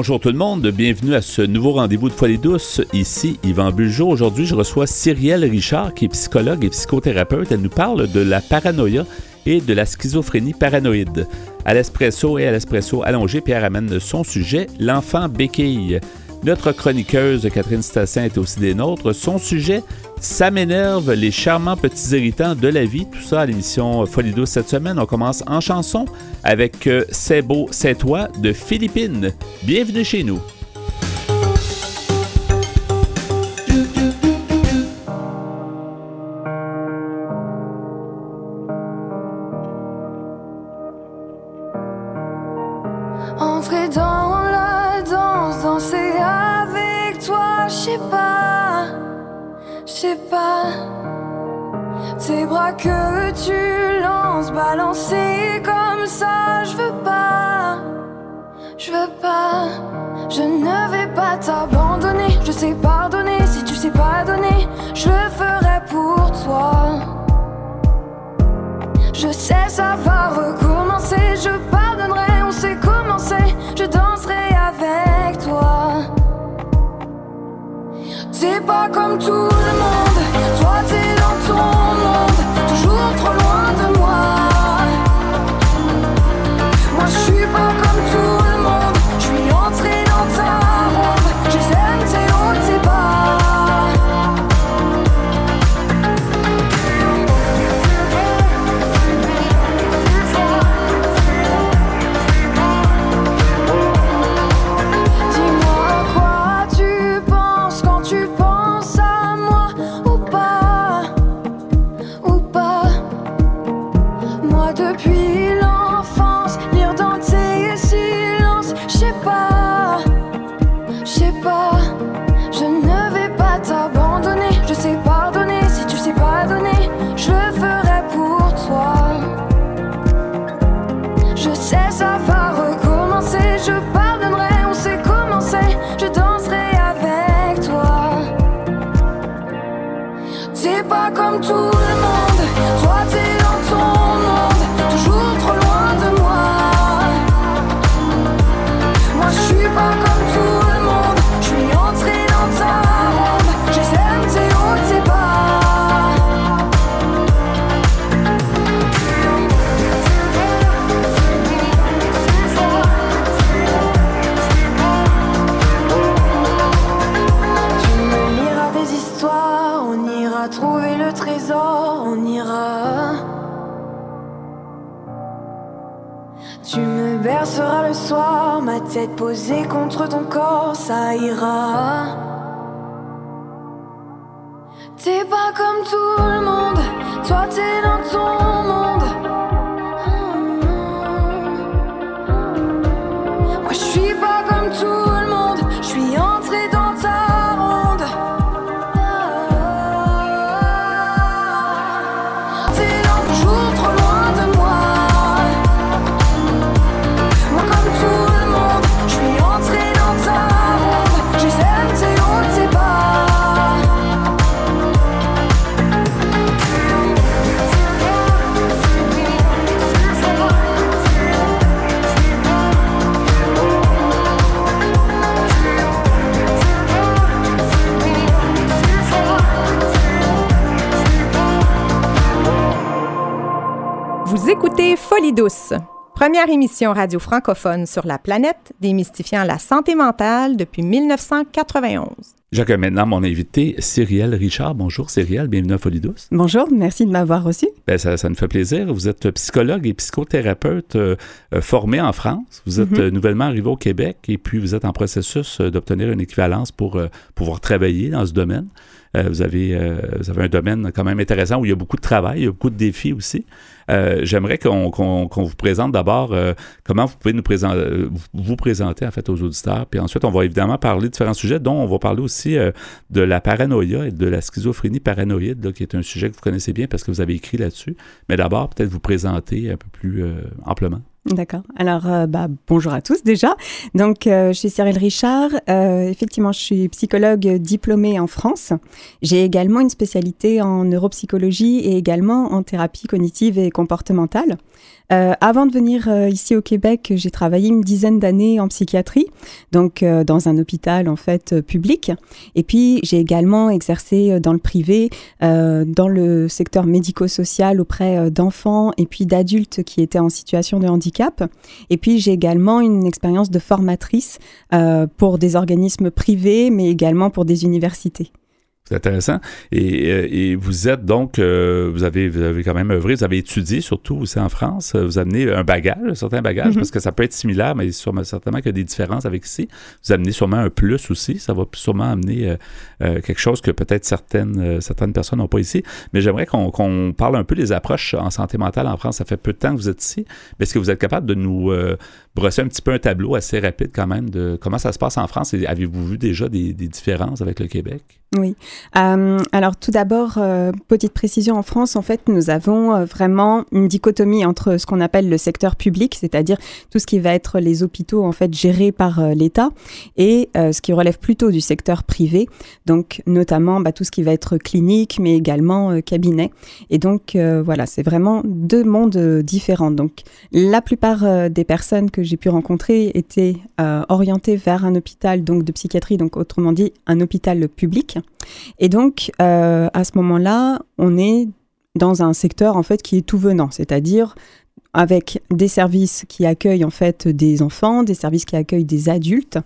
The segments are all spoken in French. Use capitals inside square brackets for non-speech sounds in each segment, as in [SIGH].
Bonjour tout le monde, bienvenue à ce nouveau rendez-vous de Folie douce. Ici Yvan Bulgeot. Aujourd'hui, je reçois Cyrielle Richard, qui est psychologue et psychothérapeute. Elle nous parle de la paranoïa et de la schizophrénie paranoïde. À l'espresso et à l'espresso allongé, Pierre amène son sujet, l'enfant béquille. Notre chroniqueuse Catherine Stassin est aussi des nôtres. Son sujet, ça m'énerve, les charmants petits irritants de la vie. Tout ça à l'émission Folie douce cette semaine. On commence en chanson avec euh, C'est beau, c'est toi de Philippines. Bienvenue chez nous. C'est pas douce, première émission radio francophone sur la planète démystifiant la santé mentale depuis 1991. J'accueille maintenant mon invité, Cyrielle Richard. Bonjour Cyrielle, bienvenue à Folie douce. Bonjour, merci de m'avoir reçu. Ben, ça, ça nous fait plaisir. Vous êtes psychologue et psychothérapeute euh, euh, formé en France. Vous êtes Mhm. euh, nouvellement arrivé au Québec et puis vous êtes en processus d'obtenir une équivalence pour euh, pouvoir travailler dans ce domaine. Euh, vous, avez, vous avez un domaine quand même intéressant où il y a beaucoup de travail, il y a beaucoup de défis aussi. J'aimerais qu'on vous présente d'abord comment vous pouvez nous présenter, vous- vous présenter en fait aux auditeurs. Puis ensuite, on va évidemment parler de différents sujets, dont on va parler aussi euh, de la paranoïa et de la schizophrénie paranoïde, qui est un sujet que vous connaissez bien parce que vous avez écrit là-dessus. Mais d'abord, peut-être vous présenter un peu plus euh, amplement. D'accord. Alors, euh, bah, bonjour à tous déjà. Donc, je suis Cyril Richard. Effectivement, je suis psychologue diplômée en France. J'ai également une spécialité en neuropsychologie et également en thérapie cognitive et comportementale. Euh, avant de venir euh, ici au Québec, j'ai travaillé une dizaine d'années en psychiatrie, donc euh, dans un hôpital en fait public. Et puis j'ai également exercé dans le privé, dans le secteur médico-social auprès d'enfants et puis d'adultes qui étaient en situation de handicap. Et puis j'ai également une expérience de formatrice pour des organismes privés, mais également pour des universités. C'est intéressant. Et, euh, et, vous êtes donc, euh, vous, avez, vous avez quand même œuvré, vous avez étudié surtout aussi en France. Vous amenez un bagage, un certain bagage, mhm. parce que ça peut être similaire, mais sûrement, certainement qu'il y a des différences avec ici. Vous amenez sûrement un plus aussi. Ça va sûrement amener euh, quelque chose que peut-être certaines, certaines personnes n'ont pas ici. Mais j'aimerais qu'on parle un peu des approches en santé mentale en France. Ça fait peu de temps que vous êtes ici. Mais est-ce que vous êtes capable de nous brosser un petit peu un tableau assez rapide quand même de comment ça se passe en France? Avez-vous vu déjà des, des différences avec le Québec? Oui. Euh, alors tout d'abord, euh, petite précision, en France, en fait, nous avons euh, vraiment une dichotomie entre ce qu'on appelle le secteur public, c'est-à-dire tout ce qui va être les hôpitaux en fait gérés par l'État, et ce qui relève plutôt du secteur privé, donc notamment bah, tout ce qui va être clinique, mais également cabinet. Et donc voilà, c'est vraiment deux mondes différents. Donc la plupart des personnes que j'ai pu rencontrer étaient orientées vers un hôpital donc de psychiatrie, donc autrement dit un hôpital public. Et donc, euh, à ce moment-là, on est dans un secteur en fait qui est tout venant, c'est-à-dire avec des services qui accueillent en fait des enfants, des services qui accueillent des adultes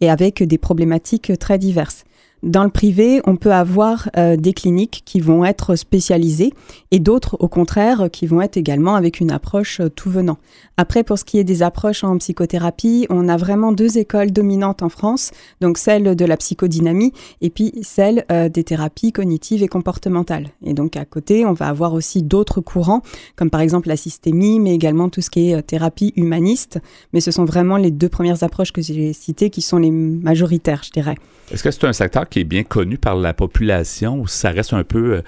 et avec des problématiques très diverses. Dans le privé, on peut avoir euh, des cliniques qui vont être spécialisées et d'autres, au contraire, qui vont être également avec une approche euh, tout venant. Après, pour ce qui est des approches en psychothérapie, on a vraiment deux écoles dominantes en France, donc celle de la psychodynamie et puis celle euh, des thérapies cognitives et comportementales. Et donc à côté, on va avoir aussi d'autres courants, comme par exemple la systémie, mais également tout ce qui est thérapie humaniste. Mais ce sont vraiment les deux premières approches que j'ai citées qui sont les majoritaires, je dirais. Est-ce que c'est un secteur qui est bien connu par la population ça reste un peu euh,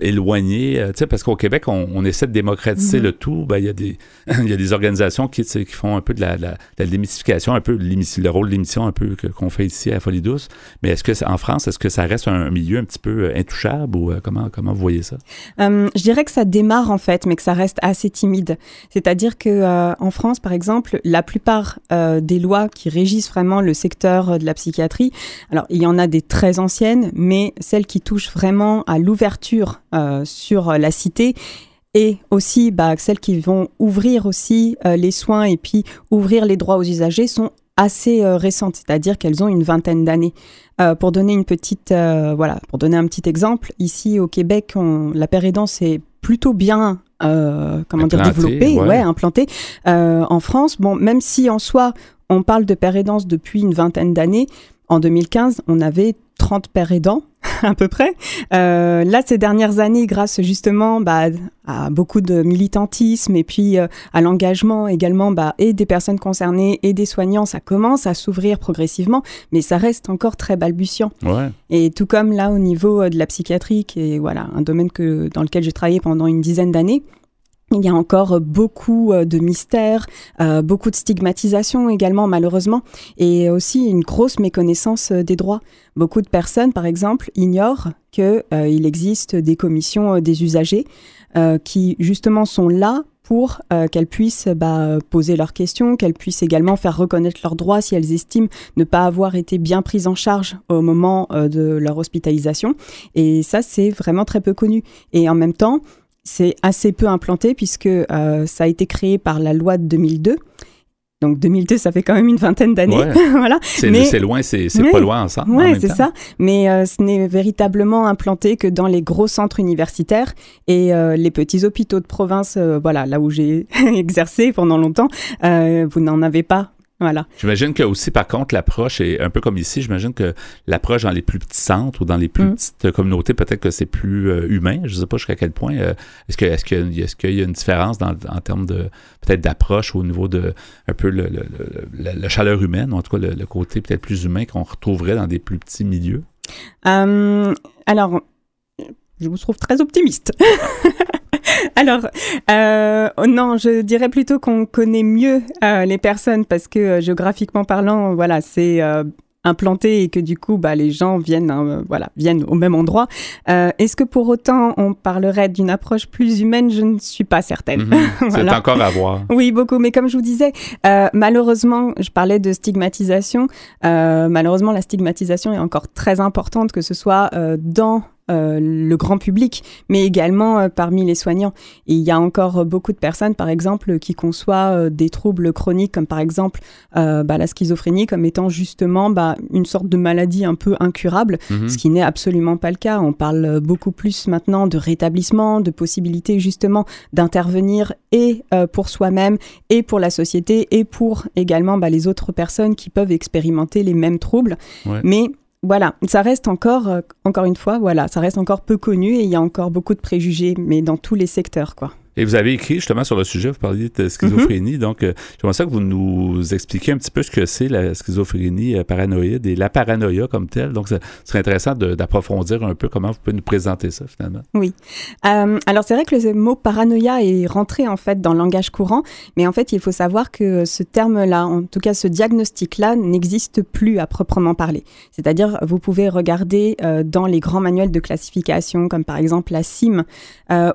éloigné, euh, parce qu'au Québec, on, essaie de démocratiser mhm. le tout. Ben, il y, a des, [LAUGHS] y a des organisations qui, qui font un peu de la, la, démystification, un peu le rôle de l'émission un peu qu'on fait ici à Folie Douce. Mais est-ce que en France, est-ce que ça reste un milieu un petit peu euh, intouchable ou euh, comment, comment vous voyez ça? je dirais que ça démarre en fait, mais que ça reste assez timide. C'est-à-dire que en France, par exemple, la plupart des lois qui régissent vraiment le secteur de la psychiatrie, alors il y en a des très anciennes, mais celles qui touchent vraiment à l'ouverture euh, sur la cité et aussi bah, celles qui vont ouvrir aussi euh, les soins et puis ouvrir les droits aux usagers sont assez euh, récentes, c'est-à-dire qu'elles ont une vingtaine d'années. pour donner une petite, voilà, pour donner un petit exemple, ici au Québec, on, la pérédance est plutôt bien, comment dire, développée, ouais, implantée. en France, bon, même si en soi on parle de pérédance depuis une vingtaine d'années, en 2015, on avait 30 pères aidants [LAUGHS] à peu près. Euh, là, ces dernières années, grâce justement bah, à beaucoup de militantisme et puis euh, à l'engagement également bah, et des personnes concernées et des soignants, ça commence à s'ouvrir progressivement, mais ça reste encore très balbutiant. Et tout comme là au niveau euh, de la psychiatrie, qui est voilà un domaine que dans lequel j'ai travaillé pendant une dizaine d'années. Il y a encore beaucoup euh, de mystères, euh, beaucoup de stigmatisation également malheureusement, et aussi une grosse méconnaissance euh, des droits. Beaucoup de personnes, par exemple, ignorent qu'il il existe des commissions des usagers qui justement sont là pour qu'elles puissent bah, poser leurs questions, qu'elles puissent également faire reconnaître leurs droits si elles estiment ne pas avoir été bien prises en charge au moment de leur hospitalisation. Et ça, c'est vraiment très peu connu. Et en même temps, c'est assez peu implanté puisque euh, ça a été créé par la loi de 2002. Donc 2002, ça fait quand même une vingtaine d'années. [LAUGHS] voilà. C'est loin, c'est pas loin ensemble. Oui, c'est ça. Mais euh, ce n'est véritablement implanté que dans les gros centres universitaires et euh, les petits hôpitaux de province, voilà, là où j'ai [LAUGHS] exercé pendant longtemps, vous n'en avez pas voilà. J'imagine que aussi, par contre, l'approche est un peu comme ici. J'imagine que l'approche dans les plus petits centres ou dans les plus mm. petites communautés, peut-être que c'est plus euh, humain. Je ne sais pas jusqu'à quel point. Euh, est-ce que est-ce qu'il est y a une différence dans, en termes de peut-être d'approche au niveau de un peu le, le, la chaleur humaine, ou en tout cas le, côté peut-être plus humain qu'on retrouverait dans des plus petits milieux? Euh, alors, je vous trouve très optimiste. [LAUGHS] [LAUGHS] Alors, euh, non, je dirais plutôt qu'on connaît mieux euh, les personnes parce que euh, géographiquement parlant, voilà, c'est euh, implanté et que du coup, bah, les gens viennent, hein, voilà, viennent au même endroit. Est-ce que pour autant on parlerait d'une approche plus humaine? Je ne suis pas certaine. Mhm. [LAUGHS] C'est encore à voir. Oui, beaucoup. Mais comme je vous disais, malheureusement, je parlais de stigmatisation. Malheureusement, la stigmatisation est encore très importante, que ce soit dans euh, le grand public, mais également euh, parmi les soignants. Et il y a encore euh, beaucoup de personnes, par exemple, qui conçoivent des troubles chroniques, comme par exemple bah, la schizophrénie, comme étant justement bah, une sorte de maladie un peu incurable, Mhm. ce qui n'est absolument pas le cas. On parle beaucoup plus maintenant de rétablissement, de possibilité justement d'intervenir et pour soi-même et pour la société et pour également bah, les autres personnes qui peuvent expérimenter les mêmes troubles. Ouais. Mais voilà, ça reste encore, euh, encore une fois, voilà, ça reste encore peu connu et il y a encore beaucoup de préjugés, mais dans tous les secteurs, quoi. Et vous avez écrit justement sur le sujet, vous parliez de schizophrénie, donc euh, j'aimerais ça que vous nous expliquiez un petit peu ce que c'est la schizophrénie euh, paranoïde et la paranoïa comme telle. Donc, ça serait intéressant d'approfondir un peu comment vous pouvez nous présenter ça finalement. Euh, alors c'est vrai que le mot paranoïa est rentré en fait dans le langage courant, mais en fait il faut savoir que ce terme-là, en tout cas ce diagnostic-là, n'existe plus à proprement parler. C'est-à-dire vous pouvez regarder euh, dans les grands manuels de classification, comme par exemple la CIM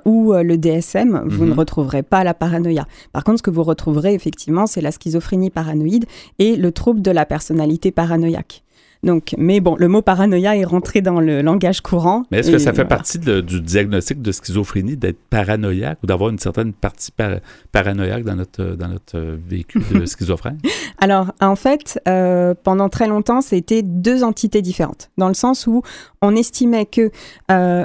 ou le DSM, vous Mhm. ne retrouverez pas la paranoïa. Par contre, ce que vous retrouverez effectivement, c'est la schizophrénie paranoïde et le trouble de la personnalité paranoïaque. Donc, mais bon, le mot paranoïa est rentré dans le langage courant. Mais est-ce que ça fait voilà. partie de- du diagnostic de schizophrénie d'être paranoïaque ou d'avoir une certaine partie par- paranoïaque dans notre, dans notre véhicule de [LAUGHS] schizophrène? Alors, en fait, euh, pendant très longtemps, c'était deux entités différentes, dans le sens où on estimait que euh,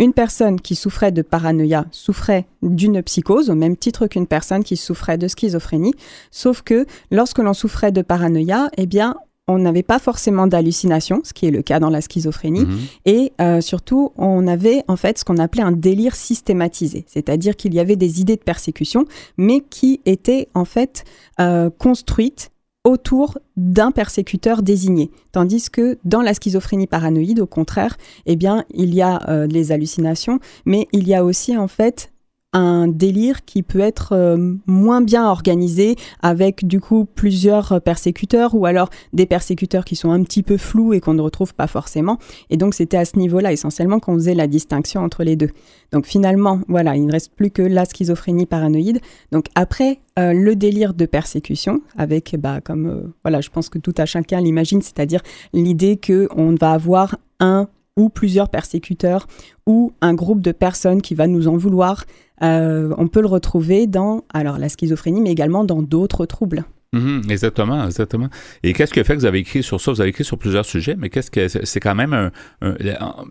une personne qui souffrait de paranoïa souffrait d'une psychose au même titre qu'une personne qui souffrait de schizophrénie, sauf que lorsque l'on souffrait de paranoïa, eh bien, on n'avait pas forcément d'hallucination, ce qui est le cas dans la schizophrénie, Mhm. et euh, surtout, on avait en fait ce qu'on appelait un délire systématisé, c'est-à-dire qu'il y avait des idées de persécution, mais qui étaient en fait euh, construites autour d'un persécuteur désigné. Tandis que dans la schizophrénie paranoïde, au contraire, eh bien, il y a euh, les hallucinations, mais il y a aussi en fait un délire qui peut être euh, moins bien organisé avec du coup plusieurs euh, persécuteurs ou alors des persécuteurs qui sont un petit peu flous et qu'on ne retrouve pas forcément. Et donc c'était à ce niveau-là essentiellement qu'on faisait la distinction entre les deux. Donc finalement, voilà, il ne reste plus que la schizophrénie paranoïde. Donc après euh, le délire de persécution, avec bah comme voilà, je pense que tout à chacun l'imagine, c'est-à-dire l'idée que on va avoir un ou plusieurs persécuteurs ou un groupe de personnes qui va nous en vouloir. Euh, on peut le retrouver dans alors la schizophrénie, mais également dans d'autres troubles. Mhm, exactement, exactement. Et qu'est-ce que fait que vous avez écrit sur ça? Vous avez écrit sur plusieurs sujets, mais qu'est-ce que c'est quand même un, un-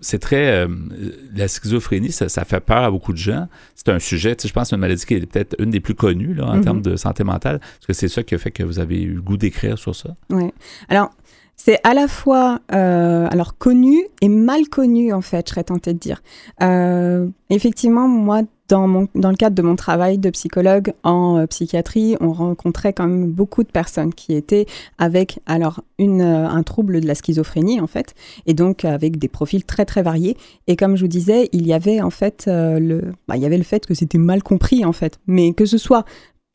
c'est très euh, la schizophrénie, ça, ça fait peur à beaucoup de gens. C'est un sujet, tu sais, je pense, une maladie qui est peut-être une des plus connues là, en Mhm. termes de santé mentale. Est-ce que c'est ça qui a fait que vous avez eu le goût d'écrire sur ça? Ouais. Alors, c'est à la fois euh, alors connu et mal connu en fait, je serais tentée de dire. Euh, effectivement, moi, dans, mon, dans le cadre de mon travail de psychologue en euh, psychiatrie, on rencontrait quand même beaucoup de personnes qui étaient avec alors une, un trouble de la schizophrénie en fait, et donc avec des profils très très variés. Et comme je vous disais, il y avait en fait le, bah, il y avait le fait que c'était mal compris en fait, mais que ce soit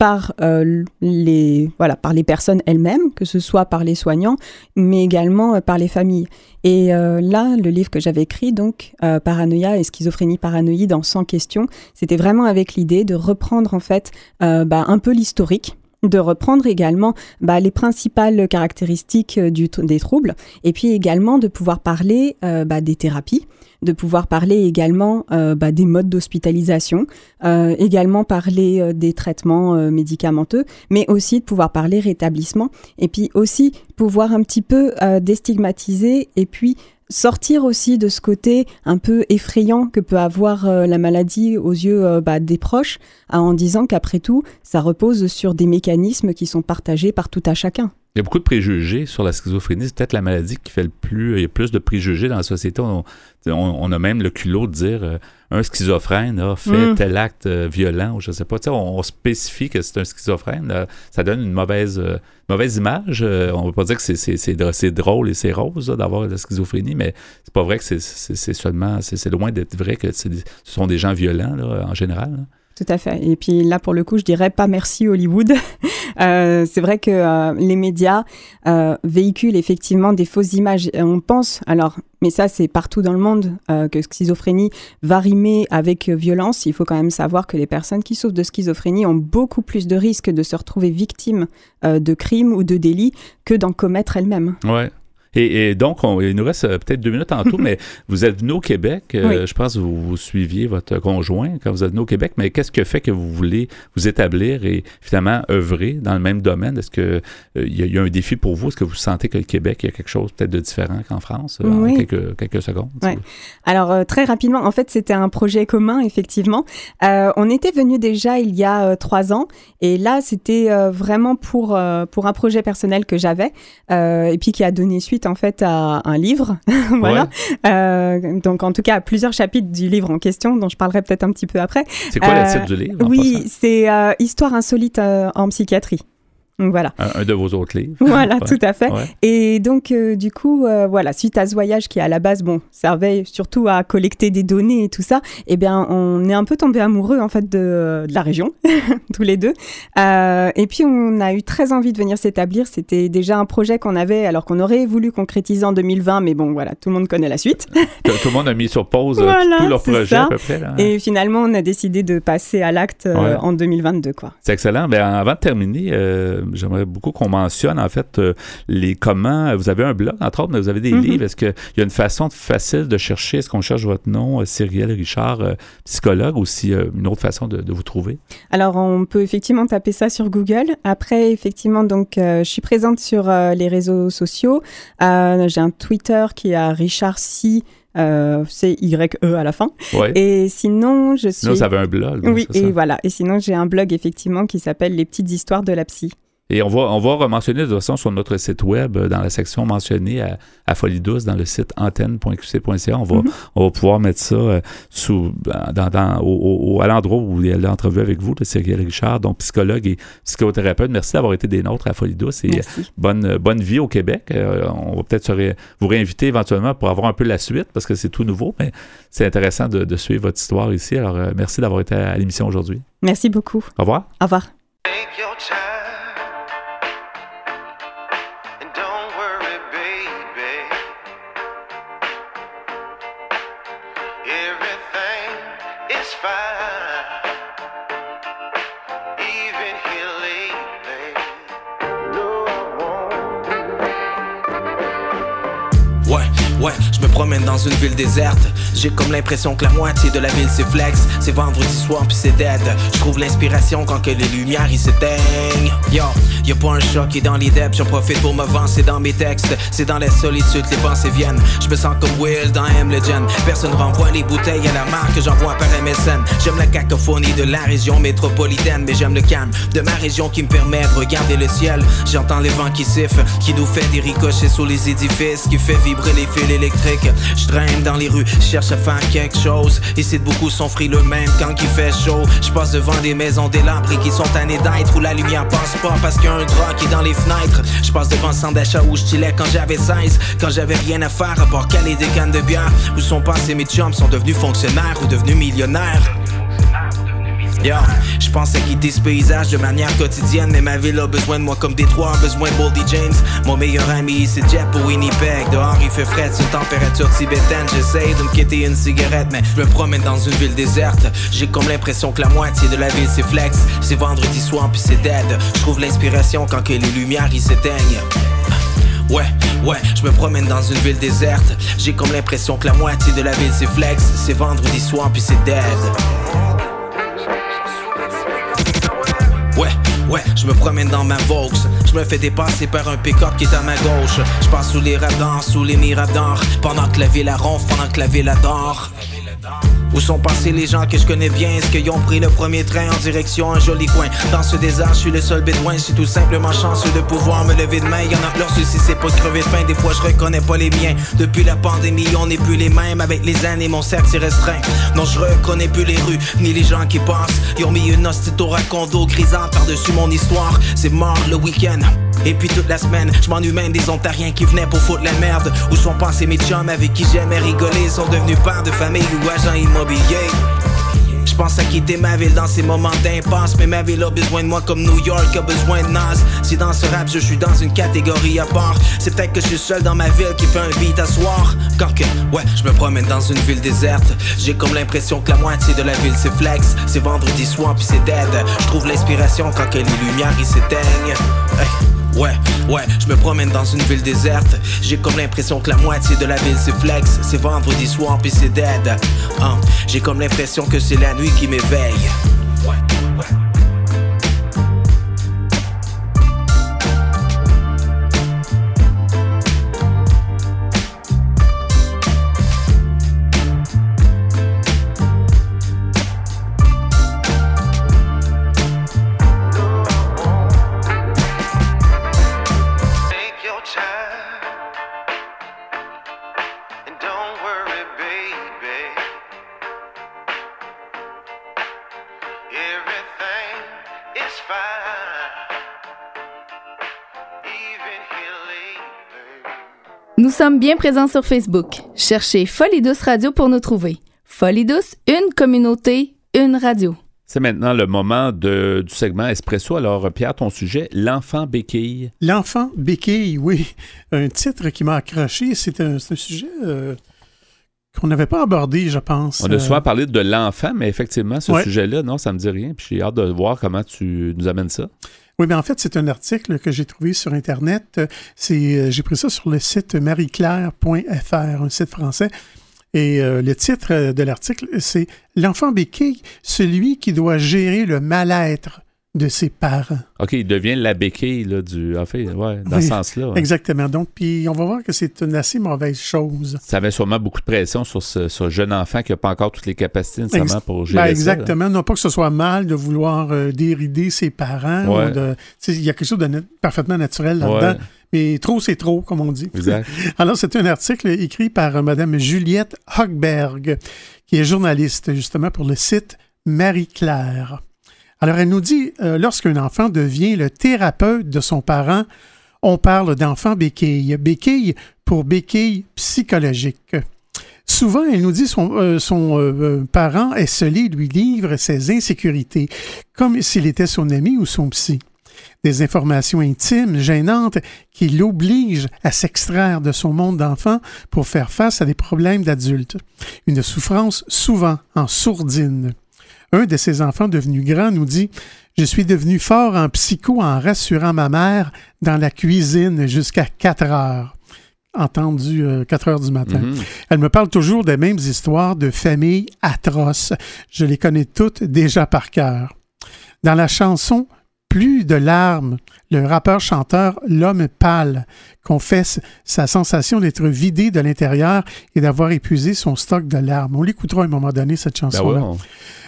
par euh, les voilà par les personnes elles-mêmes, que ce soit par les soignants, mais également euh, par les familles. Et euh, là, le livre que j'avais écrit, donc euh, Paranoïa et schizophrénie paranoïde en 100 questions, c'était vraiment avec l'idée de reprendre en fait euh, bah, un peu l'historique de reprendre également bah, les principales caractéristiques euh, du, des troubles et puis également de pouvoir parler euh, bah, des thérapies, de pouvoir parler également euh, bah, des modes d'hospitalisation, euh, également parler des traitements médicamenteux, mais aussi de pouvoir parler rétablissement et puis aussi pouvoir un petit peu déstigmatiser et puis sortir aussi de ce côté un peu effrayant que peut avoir euh, la maladie aux yeux euh, bah, des proches, euh, en disant qu'après tout, ça repose sur des mécanismes qui sont partagés par tout à chacun. Il y a beaucoup de préjugés sur la schizophrénie. C'est peut-être la maladie qui fait le plus. Il y a plus de préjugés dans la société. On, a même le culot de dire euh, un schizophrène a fait mm. tel acte euh, violent ou je sais pas. On, on, spécifie que c'est un schizophrène. ça donne une mauvaise, euh, mauvaise image. on ne veut pas dire que c'est drôle et c'est rose d'avoir la schizophrénie, mais c'est pas vrai que c'est seulement. C'est loin d'être vrai que ce sont des gens violents en général. Tout à fait. Et puis là, pour le coup, je dirais pas merci Hollywood. [LAUGHS] euh, c'est vrai que euh, les médias euh, véhiculent effectivement des fausses images. On pense, alors, mais ça c'est partout dans le monde, que schizophrénie va rimer avec violence. Il faut quand même savoir que les personnes qui souffrent de schizophrénie ont beaucoup plus de risques de se retrouver victimes de crimes ou de délits que d'en commettre elles-mêmes. Ouais. Et, donc, il nous reste euh, peut-être deux minutes en tout, [LAUGHS] mais vous êtes venu au Québec. Euh, je pense que vous, vous, suiviez votre conjoint quand vous êtes venu au Québec. Mais qu'est-ce que fait que vous voulez vous établir et finalement œuvrer dans le même domaine? Est-ce qu'il euh, y, a un défi pour vous? Est-ce que vous sentez que le Québec, il y a quelque chose peut-être de différent qu'en France en quelques, quelques secondes? Oui. Alors, très rapidement, en fait, c'était un projet commun, effectivement. on était venu déjà il y a trois ans. Et là, c'était vraiment pour, pour un projet personnel que j'avais et puis qui a donné suite en fait à un livre, [LAUGHS] voilà. Euh, donc en tout cas plusieurs chapitres du livre en question dont je parlerai peut-être un petit peu après. C'est quoi le titre du livre Oui, c'est euh, Histoire insolite euh, en psychiatrie voilà. Un, de vos autres livres. Voilà, tout à fait. Et donc, euh, du coup, euh, voilà, suite à ce voyage qui, à la base, bon, servait surtout à collecter des données et tout ça, eh bien, on est un peu tombé amoureux, en fait, de, de la région, [LAUGHS] tous les deux. Euh, et puis, on a eu très envie de venir s'établir. C'était déjà un projet qu'on avait, alors qu'on aurait voulu concrétiser en 2020, mais bon, voilà, tout le monde connaît la suite. tout, le monde a mis sur pause voilà, tout leur projet, à peu près. Là. Et finalement, on a décidé de passer à l'acte en 2022, quoi. C'est excellent. Ben, avant de terminer, j'aimerais beaucoup qu'on mentionne, en fait, euh, les comment. Vous avez un blog, entre autres, mais vous avez des mhm. livres. Est-ce qu'il y a une façon facile de chercher? Est-ce qu'on cherche votre nom, euh, Cyrielle Richard, euh, psychologue, ou si une autre façon de, vous trouver? Alors, on peut effectivement taper ça sur Google. Après, effectivement, donc, je suis présente sur les réseaux sociaux. J'ai un Twitter qui est à Richard C. c'est Y-E à la fin. Et sinon, je suis. Sinon, ça avait un blog. Oui, et voilà. Et sinon, j'ai un blog, effectivement, qui s'appelle Les petites histoires de la psy. Et on va, on va mentionner de toute façon sur notre site web, euh, dans la section mentionnée à, à Folie Douce, dans le site antenne.qc.ca. On va, mm-hmm. on va pouvoir mettre ça euh, sous, dans, dans, au, à l'endroit où il y a l'entrevue avec vous, le Cyril Richard, donc psychologue et psychothérapeute. Merci d'avoir été des nôtres à Folie Douce et bonne, bonne vie au Québec. Euh, on va peut-être vous réinviter éventuellement pour avoir un peu la suite parce que c'est tout nouveau, mais c'est intéressant de, de, suivre votre histoire ici. Alors, merci d'avoir été à l'émission aujourd'hui. Merci beaucoup. Au revoir. Au revoir. 喂 Ouais, je me promène dans une ville déserte. J'ai comme l'impression que la moitié de la ville c'est flex. C'est vendredi soir puis c'est dead. Je trouve l'inspiration quand que les lumières ils s'éteignent. Yo, y'a pas un chat qui est dans les depths. J'en profite pour m'avancer dans mes textes. C'est dans la solitude les pensées viennent. Je me sens comme Will dans M Legend. Personne renvoie les bouteilles à la marque, j'envoie par MSN. J'aime la cacophonie de la région métropolitaine, mais j'aime le calme de ma région qui me permet de regarder le ciel. J'entends les vents qui sifflent, qui nous fait des ricochets sous les édifices, qui fait vibrer les fils Je traîne dans les rues, cherche à faire quelque chose. Ici, beaucoup sont frileux même quand il fait chaud. Je passe devant des maisons délabrées qui sont années d'être où la lumière passe pas parce qu'il y a un drap qui est dans les fenêtres. Je passe devant le centre d'achat où je quand j'avais 16, quand j'avais rien à faire à part caler des cannes de bière. Où sont passés mes chums, sont devenus fonctionnaires ou devenus millionnaires. Yo, je pense à quitter ce paysage de manière quotidienne, mais ma ville a besoin de moi comme Détroit a besoin de Boldy James. Mon meilleur ami, c'est Jet pour Winnipeg. Dehors, il fait frais, c'est température tibétaine. J'essaye de me quitter une cigarette, mais je me promène dans une ville déserte. J'ai comme l'impression que la moitié de la ville c'est flex. C'est vendredi soir, puis c'est dead. Je trouve l'inspiration quand que les lumières ils s'éteignent. Ouais, ouais, je me promène dans une ville déserte. J'ai comme l'impression que la moitié de la ville c'est flex. C'est vendredi soir, puis c'est dead. Ouais, je me promène dans ma Vaux. Je me fais dépasser par un pick-up qui est à ma gauche. Je passe sous les radars, sous les miradors. Pendant que la ville ronfle, pendant que la ville adore. Où sont passés les gens que je connais bien? Est-ce qu'ils ont pris le premier train en direction un joli coin? Dans ce désert, je suis le seul bédouin. Je suis tout simplement chanceux de pouvoir me lever de main. Y'en a leur souci c'est pas de crever de faim. Des fois je reconnais pas les miens. Depuis la pandémie on n'est plus les mêmes. Avec les années mon cercle s'est restreint. Non je reconnais plus les rues Ni les gens qui passent. Ils ont mis une hostie au racondo grisante par-dessus mon histoire. C'est mort le week-end et puis toute la semaine, je m'ennuie même des Ontariens qui venaient pour foutre la merde. Où sont passés mes chums avec qui j'aimais rigoler, sont devenus pères de famille ou agents immobiliers. Je pense à quitter ma ville dans ces moments d'impasse. Mais ma ville a besoin de moi comme New York a besoin de Nas. Si dans ce rap je suis dans une catégorie à part C'est peut-être que je suis seul dans ma ville qui fait un beat à soir. Car que, ouais, je me promène dans une ville déserte. J'ai comme l'impression que la moitié de la ville c'est flex. C'est vendredi soir puis c'est dead. Je trouve l'inspiration quand que les lumières ils s'éteignent Ouais, ouais, je me promène dans une ville déserte. J'ai comme l'impression que la moitié de la ville c'est flex. C'est vendredi soir puis c'est dead. Hein, J'ai comme l'impression que c'est la nuit qui m'éveille. Ouais, ouais. Sommes bien présents sur Facebook. Cherchez Folie Douce Radio pour nous trouver. Folie Douce, une communauté, une radio. C'est maintenant le moment de, du segment Espresso. Alors, Pierre, ton sujet, l'enfant béquille. L'enfant béquille, oui. Un titre qui m'a accroché. C'est un, un, sujet euh, qu'on n'avait pas abordé, je pense. On a souvent parlé de l'enfant, mais effectivement, ce ouais. sujet-là, non, ça me dit rien. Puis j'ai hâte de voir comment tu nous amènes ça. Oui, mais en fait, c'est un article que j'ai trouvé sur Internet. C'est, j'ai pris ça sur le site marieclaire.fr, un site français. Et euh, le titre de l'article, c'est L'enfant béquille, celui qui doit gérer le mal-être de ses parents. OK, il devient la béquille là, du. En fait, ouais, dans oui, ce sens-là. Ouais. Exactement. Donc, puis on va voir que c'est une assez mauvaise chose. Ça avait sûrement beaucoup de pression sur ce, ce jeune enfant qui n'a pas encore toutes les capacités nécessairement Ex pour gérer ben exactement. Ça, non pas que ce soit mal de vouloir euh, dérider ses parents. Ouais. De, il y a quelque chose de parfaitement naturel là-dedans. Ouais. Mais trop, c'est trop, comme on dit. Exact. [LAUGHS] Alors, c'est un article écrit par euh, Mme Juliette Hochberg, qui est journaliste justement pour le site Marie-Claire. Alors, elle nous dit, euh, lorsqu'un enfant devient le thérapeute de son parent, on parle d'enfant béquille. Béquille pour béquille psychologique. Souvent, elle nous dit son, euh, son euh, parent esselé lui livre ses insécurités, comme s'il était son ami ou son psy. Des informations intimes, gênantes, qui l'obligent à s'extraire de son monde d'enfant pour faire face à des problèmes d'adulte. Une souffrance souvent en sourdine. Un de ses enfants devenu grand nous dit Je suis devenu fort en psycho en rassurant ma mère dans la cuisine jusqu'à 4 heures. Entendu euh, 4 heures du matin. Mhm. Mm -hmm. Elle me parle toujours des mêmes histoires de familles atroces. Je les connais toutes déjà par cœur. Dans la chanson Plus de larmes, le rappeur-chanteur L'homme pâle confesse sa sensation d'être vidé de l'intérieur et d'avoir épuisé son stock de larmes. On l'écoutera à un moment donné, cette chanson-là. Ben ouais,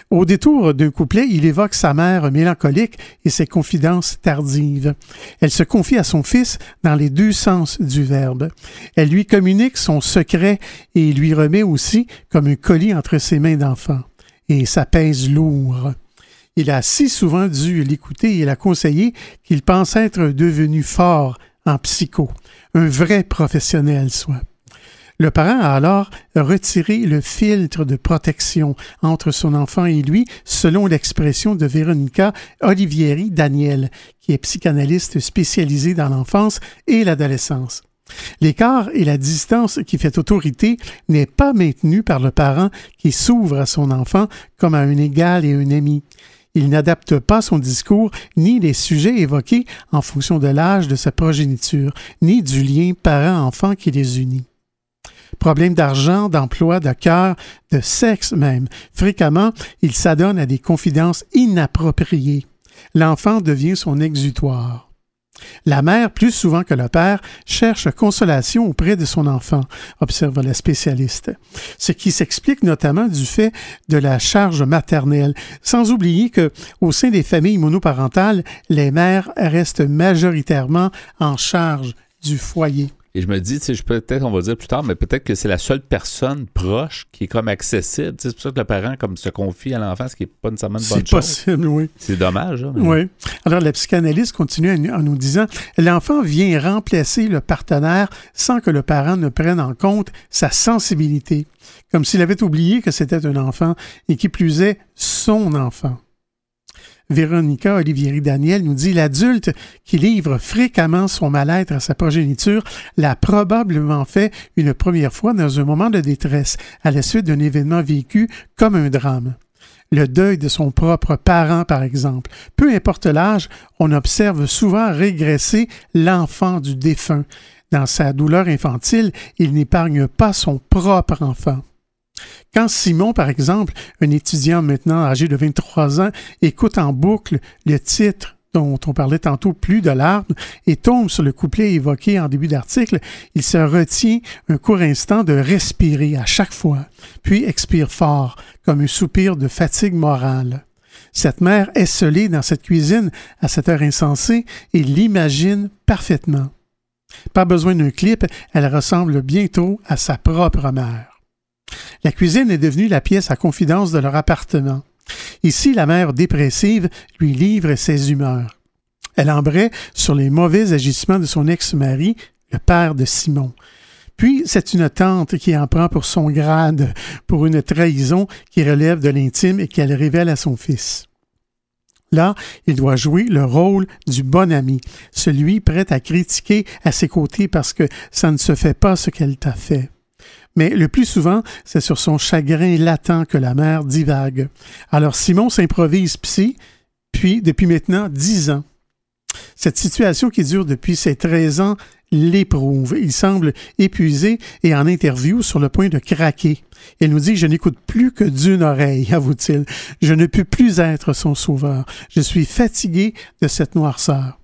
Au détour d'un couplet, il évoque sa mère mélancolique et ses confidences tardives. Elle se confie à son fils dans les deux sens du verbe. Elle lui communique son secret et lui remet aussi comme un colis entre ses mains d'enfant. Et ça pèse lourd. Il a si souvent dû l'écouter et la conseiller qu'il pense être devenu fort en psycho, un vrai professionnel soit. Le parent a alors retiré le filtre de protection entre son enfant et lui, selon l'expression de Véronica Olivieri Daniel, qui est psychanalyste spécialisée dans l'enfance et l'adolescence. L'écart et la distance qui fait autorité n'est pas maintenu par le parent qui s'ouvre à son enfant comme à un égal et un ami. Il n'adapte pas son discours ni les sujets évoqués en fonction de l'âge de sa progéniture, ni du lien parent-enfant qui les unit. Problème d'argent, d'emploi, de cœur, de sexe même. Fréquemment, il s'adonne à des confidences inappropriées. L'enfant devient son exutoire. La mère, plus souvent que le père, cherche consolation auprès de son enfant, observe la spécialiste. Ce qui s'explique notamment du fait de la charge maternelle, sans oublier que, au sein des familles monoparentales, les mères restent majoritairement en charge du foyer. Et je me dis, tu sais, peut-être, on va dire plus tard, mais peut-être que c'est la seule personne proche qui est comme accessible. C'est pour ça que le parent comme se confie à l'enfant, ce qui n'est pas nécessairement une bonne chose. C'est possible, oui. C'est dommage. Hein, oui. Alors, la psychanalyste continue en nous disant, l'enfant vient remplacer le partenaire sans que le parent ne prenne en compte sa sensibilité, comme s'il avait oublié que c'était un enfant et qui plus est son enfant. Véronica Olivieri-Daniel nous dit L'adulte qui livre fréquemment son mal-être à sa progéniture l'a probablement fait une première fois dans un moment de détresse, à la suite d'un événement vécu comme un drame. Le deuil de son propre parent, par exemple. Peu importe l'âge, on observe souvent régresser l'enfant du défunt. Dans sa douleur infantile, il n'épargne pas son propre enfant. Quand Simon, par exemple, un étudiant maintenant âgé de 23 ans, écoute en boucle le titre dont on parlait tantôt plus de larmes et tombe sur le couplet évoqué en début d'article, il se retient un court instant de respirer à chaque fois, puis expire fort, comme un soupir de fatigue morale. Cette mère esselée dans cette cuisine à cette heure insensée et l'imagine parfaitement. Pas besoin d'un clip, elle ressemble bientôt à sa propre mère. La cuisine est devenue la pièce à confidence de leur appartement. Ici, la mère dépressive lui livre ses humeurs. Elle embraye sur les mauvais agissements de son ex-mari, le père de Simon. Puis, c'est une tante qui en prend pour son grade, pour une trahison qui relève de l'intime et qu'elle révèle à son fils. Là, il doit jouer le rôle du bon ami, celui prêt à critiquer à ses côtés parce que ça ne se fait pas ce qu'elle t'a fait. Mais le plus souvent, c'est sur son chagrin latent que la mère divague. Alors Simon s'improvise psy, puis depuis maintenant dix ans. Cette situation qui dure depuis ses 13 ans l'éprouve. Il semble épuisé et en interview sur le point de craquer. Il nous dit Je n'écoute plus que d'une oreille, [LAUGHS] avoue-t-il. Je ne peux plus être son sauveur. Je suis fatigué de cette noirceur.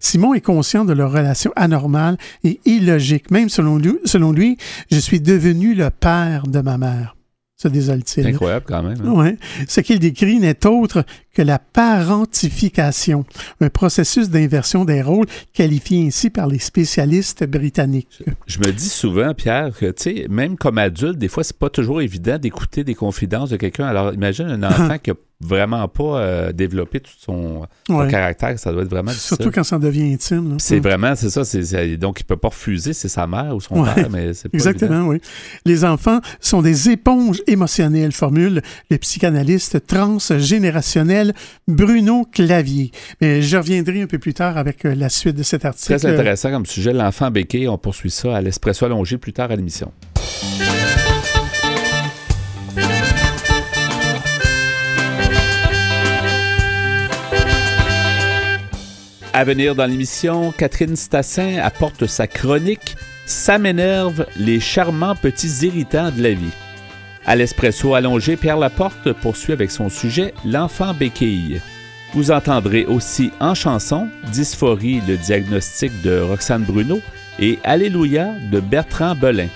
Simon est conscient de leur relation anormale et illogique. Même selon lui, selon lui je suis devenu le père de ma mère. Se désole-t-il. Incroyable quand même. Hein? Ce qu'il décrit n'est autre que la parentification, un processus d'inversion des rôles qualifié ainsi par les spécialistes britanniques. Je, me dis souvent, Pierre, que tu sais, même comme adulte, des fois, c'est pas toujours évident d'écouter des confidences de quelqu'un. Alors, imagine un enfant qui a vraiment pas euh, développé tout son, caractère. Ça doit être vraiment difficile. Surtout quand ça devient intime. C'est vraiment, c'est ça. donc, il peut pas refuser, c'est sa mère ou son père, mais c'est pas Exactement, oui. Les enfants sont des éponges émotionnelles, formule le psychanalyste transgénérationnel Bruno Clavier. Mais je reviendrai un peu plus tard avec euh, la suite de cet article. Très intéressant comme sujet. L'enfant béqué, on poursuit ça à l'espresso allongé plus tard à l'émission. À venir dans l'émission, Catherine Stassin apporte sa chronique Ça m'énerve, les charmants petits irritants de la vie. À l'espresso allongé, Pierre Laporte poursuit avec son sujet L'enfant béquille. Vous entendrez aussi en chanson Dysphorie, le diagnostic de Roxane Bruno et Alléluia de Bertrand Belin.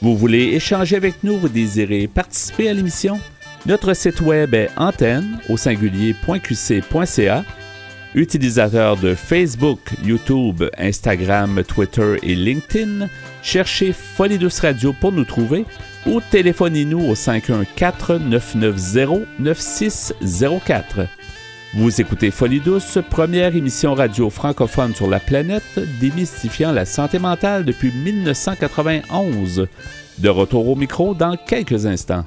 Vous voulez échanger avec nous, vous désirez participer à l'émission? Notre site web est antenne au singulier.qc.ca Utilisateurs de Facebook, YouTube, Instagram, Twitter et LinkedIn, cherchez Folie Radio pour nous trouver ou téléphonez-nous au 514-990-9604. Vous écoutez Folie première émission radio francophone sur la planète démystifiant la santé mentale depuis 1991. De retour au micro dans quelques instants.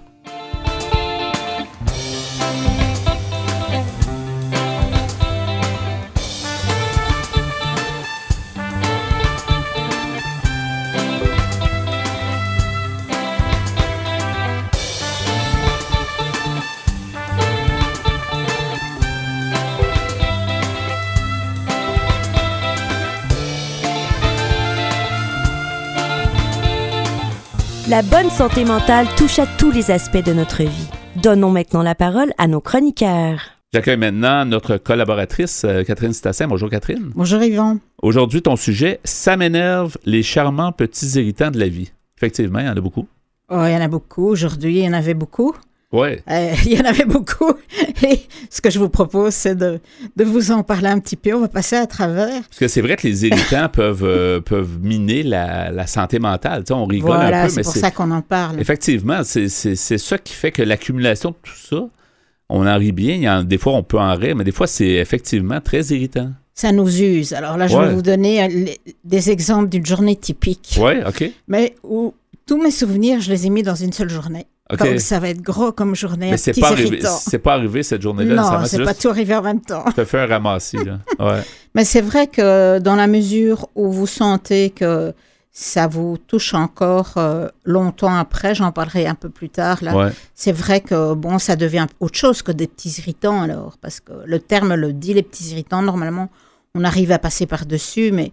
Santé mentale touche à tous les aspects de notre vie. Donnons maintenant la parole à nos chroniqueurs. J'accueille maintenant notre collaboratrice, euh, Catherine Stassin. Bonjour, Catherine. Bonjour, Yvan. Aujourd'hui, ton sujet, ça m'énerve, les charmants petits irritants de la vie. Effectivement, il y en a beaucoup. Oh, il y en a beaucoup. Aujourd'hui, il y en avait beaucoup. Oui. Euh, il y en avait beaucoup. [LAUGHS] Et ce que je vous propose, c'est de, de vous en parler un petit peu. On va passer à travers. Parce que c'est vrai que les irritants [LAUGHS] peuvent, euh, peuvent miner la, la santé mentale. On rigole voilà, un peu, c'est mais pour ça qu'on en parle. Effectivement, c'est c'est- c'est ça qui fait que l'accumulation de tout ça, on en rit bien. Il y en- des fois, on peut en rire, mais des fois, c'est effectivement très irritant. Ça nous use. Alors là, je Ouais. vais vous donner euh, des exemples d'une journée typique. Oui, OK. Mais où tous mes souvenirs, je les ai mis dans une seule journée. OK. Comme ça va être gros comme journée, mais c'est pas, arrivé, c'est pas arrivé cette journée-là. Non, c'est pas tout arrivé en même temps. As fait un ramassis, là. [LAUGHS] Ouais. Mais c'est vrai que dans la mesure où vous sentez que ça vous touche encore euh, longtemps après, j'en parlerai un peu plus tard, là, ouais. c'est vrai que bon, ça devient autre chose que des petits irritants alors, parce que le terme le dit, les petits irritants, normalement, on arrive à passer par-dessus, mais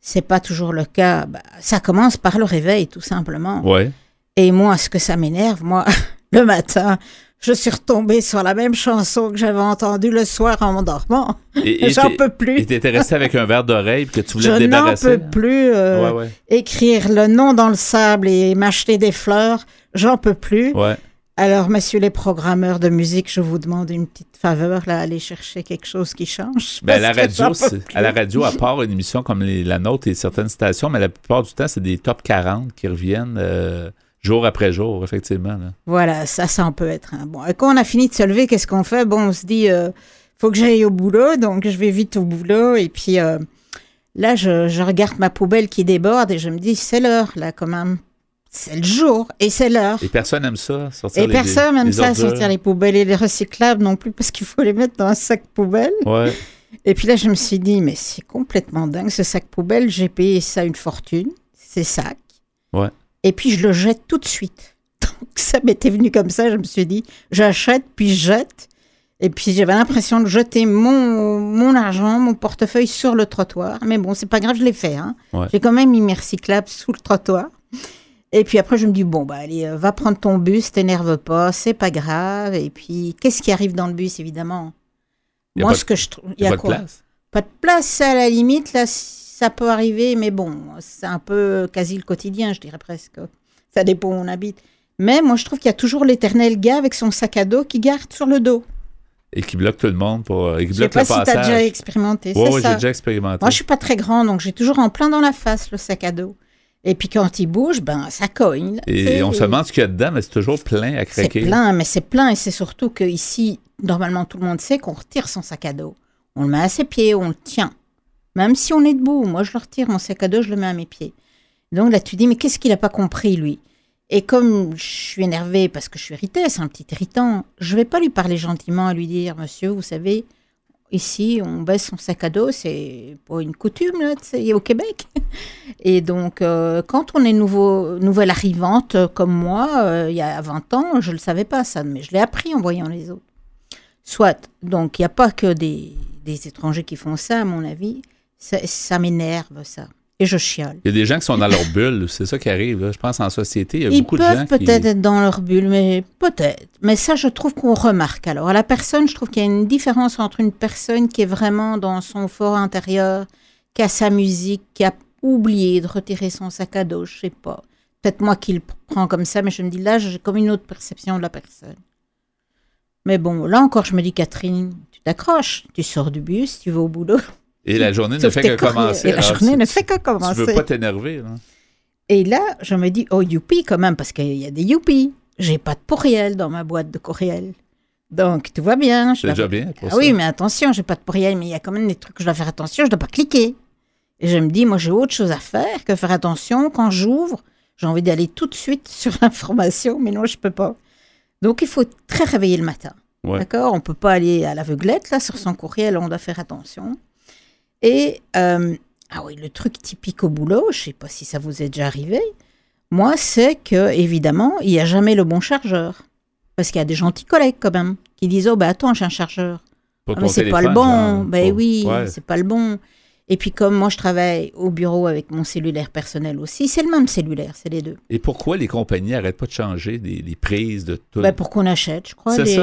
c'est pas toujours le cas. Bah, ça commence par le réveil, tout simplement. Ouais. Et moi, ce que ça m'énerve, moi, [LAUGHS] le matin, je suis retombée sur la même chanson que j'avais entendue le soir en m'endormant. [LAUGHS] J'en peux plus. Et t'étais resté avec un verre d'oreille que tu voulais te Je n'en débarrasser? peux plus euh, Ouais, ouais. écrire le nom dans le sable et m'acheter des fleurs. J'en peux plus. Ouais. Alors, messieurs les programmeurs de musique, je vous demande une petite faveur, là, aller chercher quelque chose qui change. Ben, à, la radio, à la radio, à part une émission comme les- la nôtre et certaines stations, mais la plupart du temps, c'est des top 40 qui reviennent euh, jour après jour, effectivement. là. Voilà, ça, ça en peut être. un Bon, et quand on a fini de se lever, qu'est-ce qu'on fait? Bon, on se dit, euh, faut que j'aille au boulot, donc je vais vite au boulot. Et puis euh, là, je, je regarde ma poubelle qui déborde et je me dis, c'est l'heure, là, quand même. C'est le jour et c'est l'heure. Et personne n'aime ça, sortir Et les- personne n'aime ça, sortir les poubelles et les recyclables non plus, parce qu'il faut les mettre dans un sac poubelle. Ouais. Et puis là, je me suis dit, mais c'est complètement dingue, ce sac poubelle. J'ai payé ça une fortune, ces sacs. Ouais. Et puis, je le jette tout de suite. [LAUGHS] Donc, ça m'était venu comme ça. Je me suis dit, j'achète, puis je jette. Et puis, j'avais l'impression de jeter mon, mon argent, mon portefeuille sur le trottoir. Mais bon, c'est pas grave, je l'ai fait. Hein. Ouais. J'ai quand même mis mes recyclables sous le trottoir. Et puis après, je me dis, bon, bah, allez, euh, va prendre ton bus, t'énerve pas, c'est pas grave. Et puis, qu'est-ce qui arrive dans le bus, évidemment? Moi, ce que je trouve. Il y a pas de quoi? place. Pas de place, à la limite, là, ça peut arriver, mais bon, c'est un peu quasi le quotidien, je dirais presque. Ça dépend où on habite. Mais moi, je trouve qu'il y a toujours l'éternel gars avec son sac à dos qui garde sur le dos. Et qui bloque tout le monde pour. euh, et qui Je sais pas le si tu as déjà expérimenté. C'est ouais, ça. j'ai déjà expérimenté. Moi, je suis pas très grand, donc j'ai toujours en plein dans la face le sac à dos. Et puis quand il bouge, ben ça cogne. Et sais, on se demande ce qu'il y a dedans, mais c'est toujours plein à C'est craquer. plein, mais c'est plein. Et c'est surtout que ici, normalement, tout le monde sait qu'on retire son sac à dos. On le met à ses pieds, on le tient. Même si on est debout, moi, je le retire, mon sac à dos, je le mets à mes pieds. Donc là, tu dis, mais qu'est-ce qu'il n'a pas compris, lui? Et comme je suis énervée parce que je suis irritée, c'est un petit irritant, je vais pas lui parler gentiment et lui dire, monsieur, vous savez, ici, on baisse son sac à dos, c'est pas une coutume, là, au Québec. [LAUGHS] Et donc, euh, quand on est nouveau, nouvelle arrivante comme moi, euh, il y a 20 ans, je ne le savais pas ça, mais je l'ai appris en voyant les autres. Soit, donc il n'y a pas que des étrangers qui font ça, à mon avis. Ça, ça m'énerve, ça. Et je chiale. Il y a des gens qui sont dans leur bulle, c'est ça qui arrive. là. Je pense en société, il y a Ils beaucoup de gens peuvent qui. peut-être être dans leur bulle, mais peut-être. Mais ça, je trouve qu'on remarque. Alors, à la personne, je trouve qu'il y a une différence entre une personne qui est vraiment dans son fort intérieur, qui a sa musique, qui a oublié de retirer son sac à dos, je sais pas. Peut-être moi qui le prends comme ça, mais je me dis là, j'ai comme une autre perception de la personne. Mais bon, là encore, je me dis, Catherine, tu t'accroches, tu sors du bus, tu vas au boulot. Et la journée ne fait que commencer. Et la journée ne fait que Tu commencer. veux pas t'énerver, là. Et là, je me dis, oh, youpi quand même, parce qu'il y a des youpi. J'ai pas de pourriel dans ma boîte de courriel. Donc, tout va bien. C'est déjà bien pour Ah ça. oui, mais attention, j'ai pas de pourriel, mais il y a quand même des trucs que je dois faire attention, je dois pas cliquer. Et je me dis, moi, j'ai autre chose à faire que faire attention. Quand j'ouvre, j'ai envie d'aller tout de suite [LAUGHS] sur l'information, mais non, je peux pas. Donc, il faut être très réveillé le matin. Ouais. D'accord? On peut pas aller à l'aveuglette, là, sur son courriel, on doit faire attention. Et, euh, ah oui, le truc typique au boulot, je sais pas si ça vous est déjà arrivé, moi, c'est que, évidemment, il n'y a jamais le bon chargeur. Parce qu'il y a des gentils collègues, quand même, qui disent, oh, ben attends, j'ai un chargeur. Ah, mais c'est pas le téléphone, bon. Ben oui, Ouais. c'est pas le bon. Et puis comme moi je travaille au bureau avec mon cellulaire personnel aussi, c'est le même cellulaire, c'est les deux. Et pourquoi les compagnies n'arrêtent pas de changer les, les prises de tout? Ben, pour qu'on achète, je crois, des-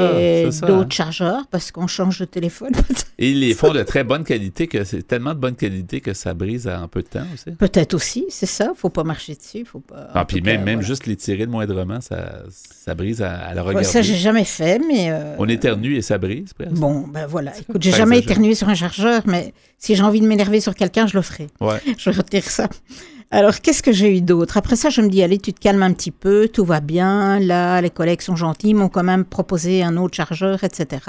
d'autres hein. chargeurs parce qu'on change de téléphone. [LAUGHS] Et ils les font de très bonne qualité, que c'est tellement de bonne qualité que ça brise en peu de temps aussi. Peut-être aussi, c'est ça. Faut pas marcher dessus, faut pas. Ah, puis même, cas, même voilà. juste les tirer le moindrement, ça, ça brise à, à la regarder. ça j'ai jamais fait, mais. euh, On éternue et ça brise presque. Bon, ben voilà. Écoute, j'ai jamais éternué sur un chargeur, mais si j'ai envie de m'énerver sur quelqu'un, je le ferai. Ouais. [LAUGHS] Je retire ça. Alors, qu'est-ce que j'ai eu d'autre? Après ça, je me dis, allez, tu te calmes un petit peu, tout va bien. Là, les collègues sont gentils, ils m'ont quand même proposé un autre chargeur, etc.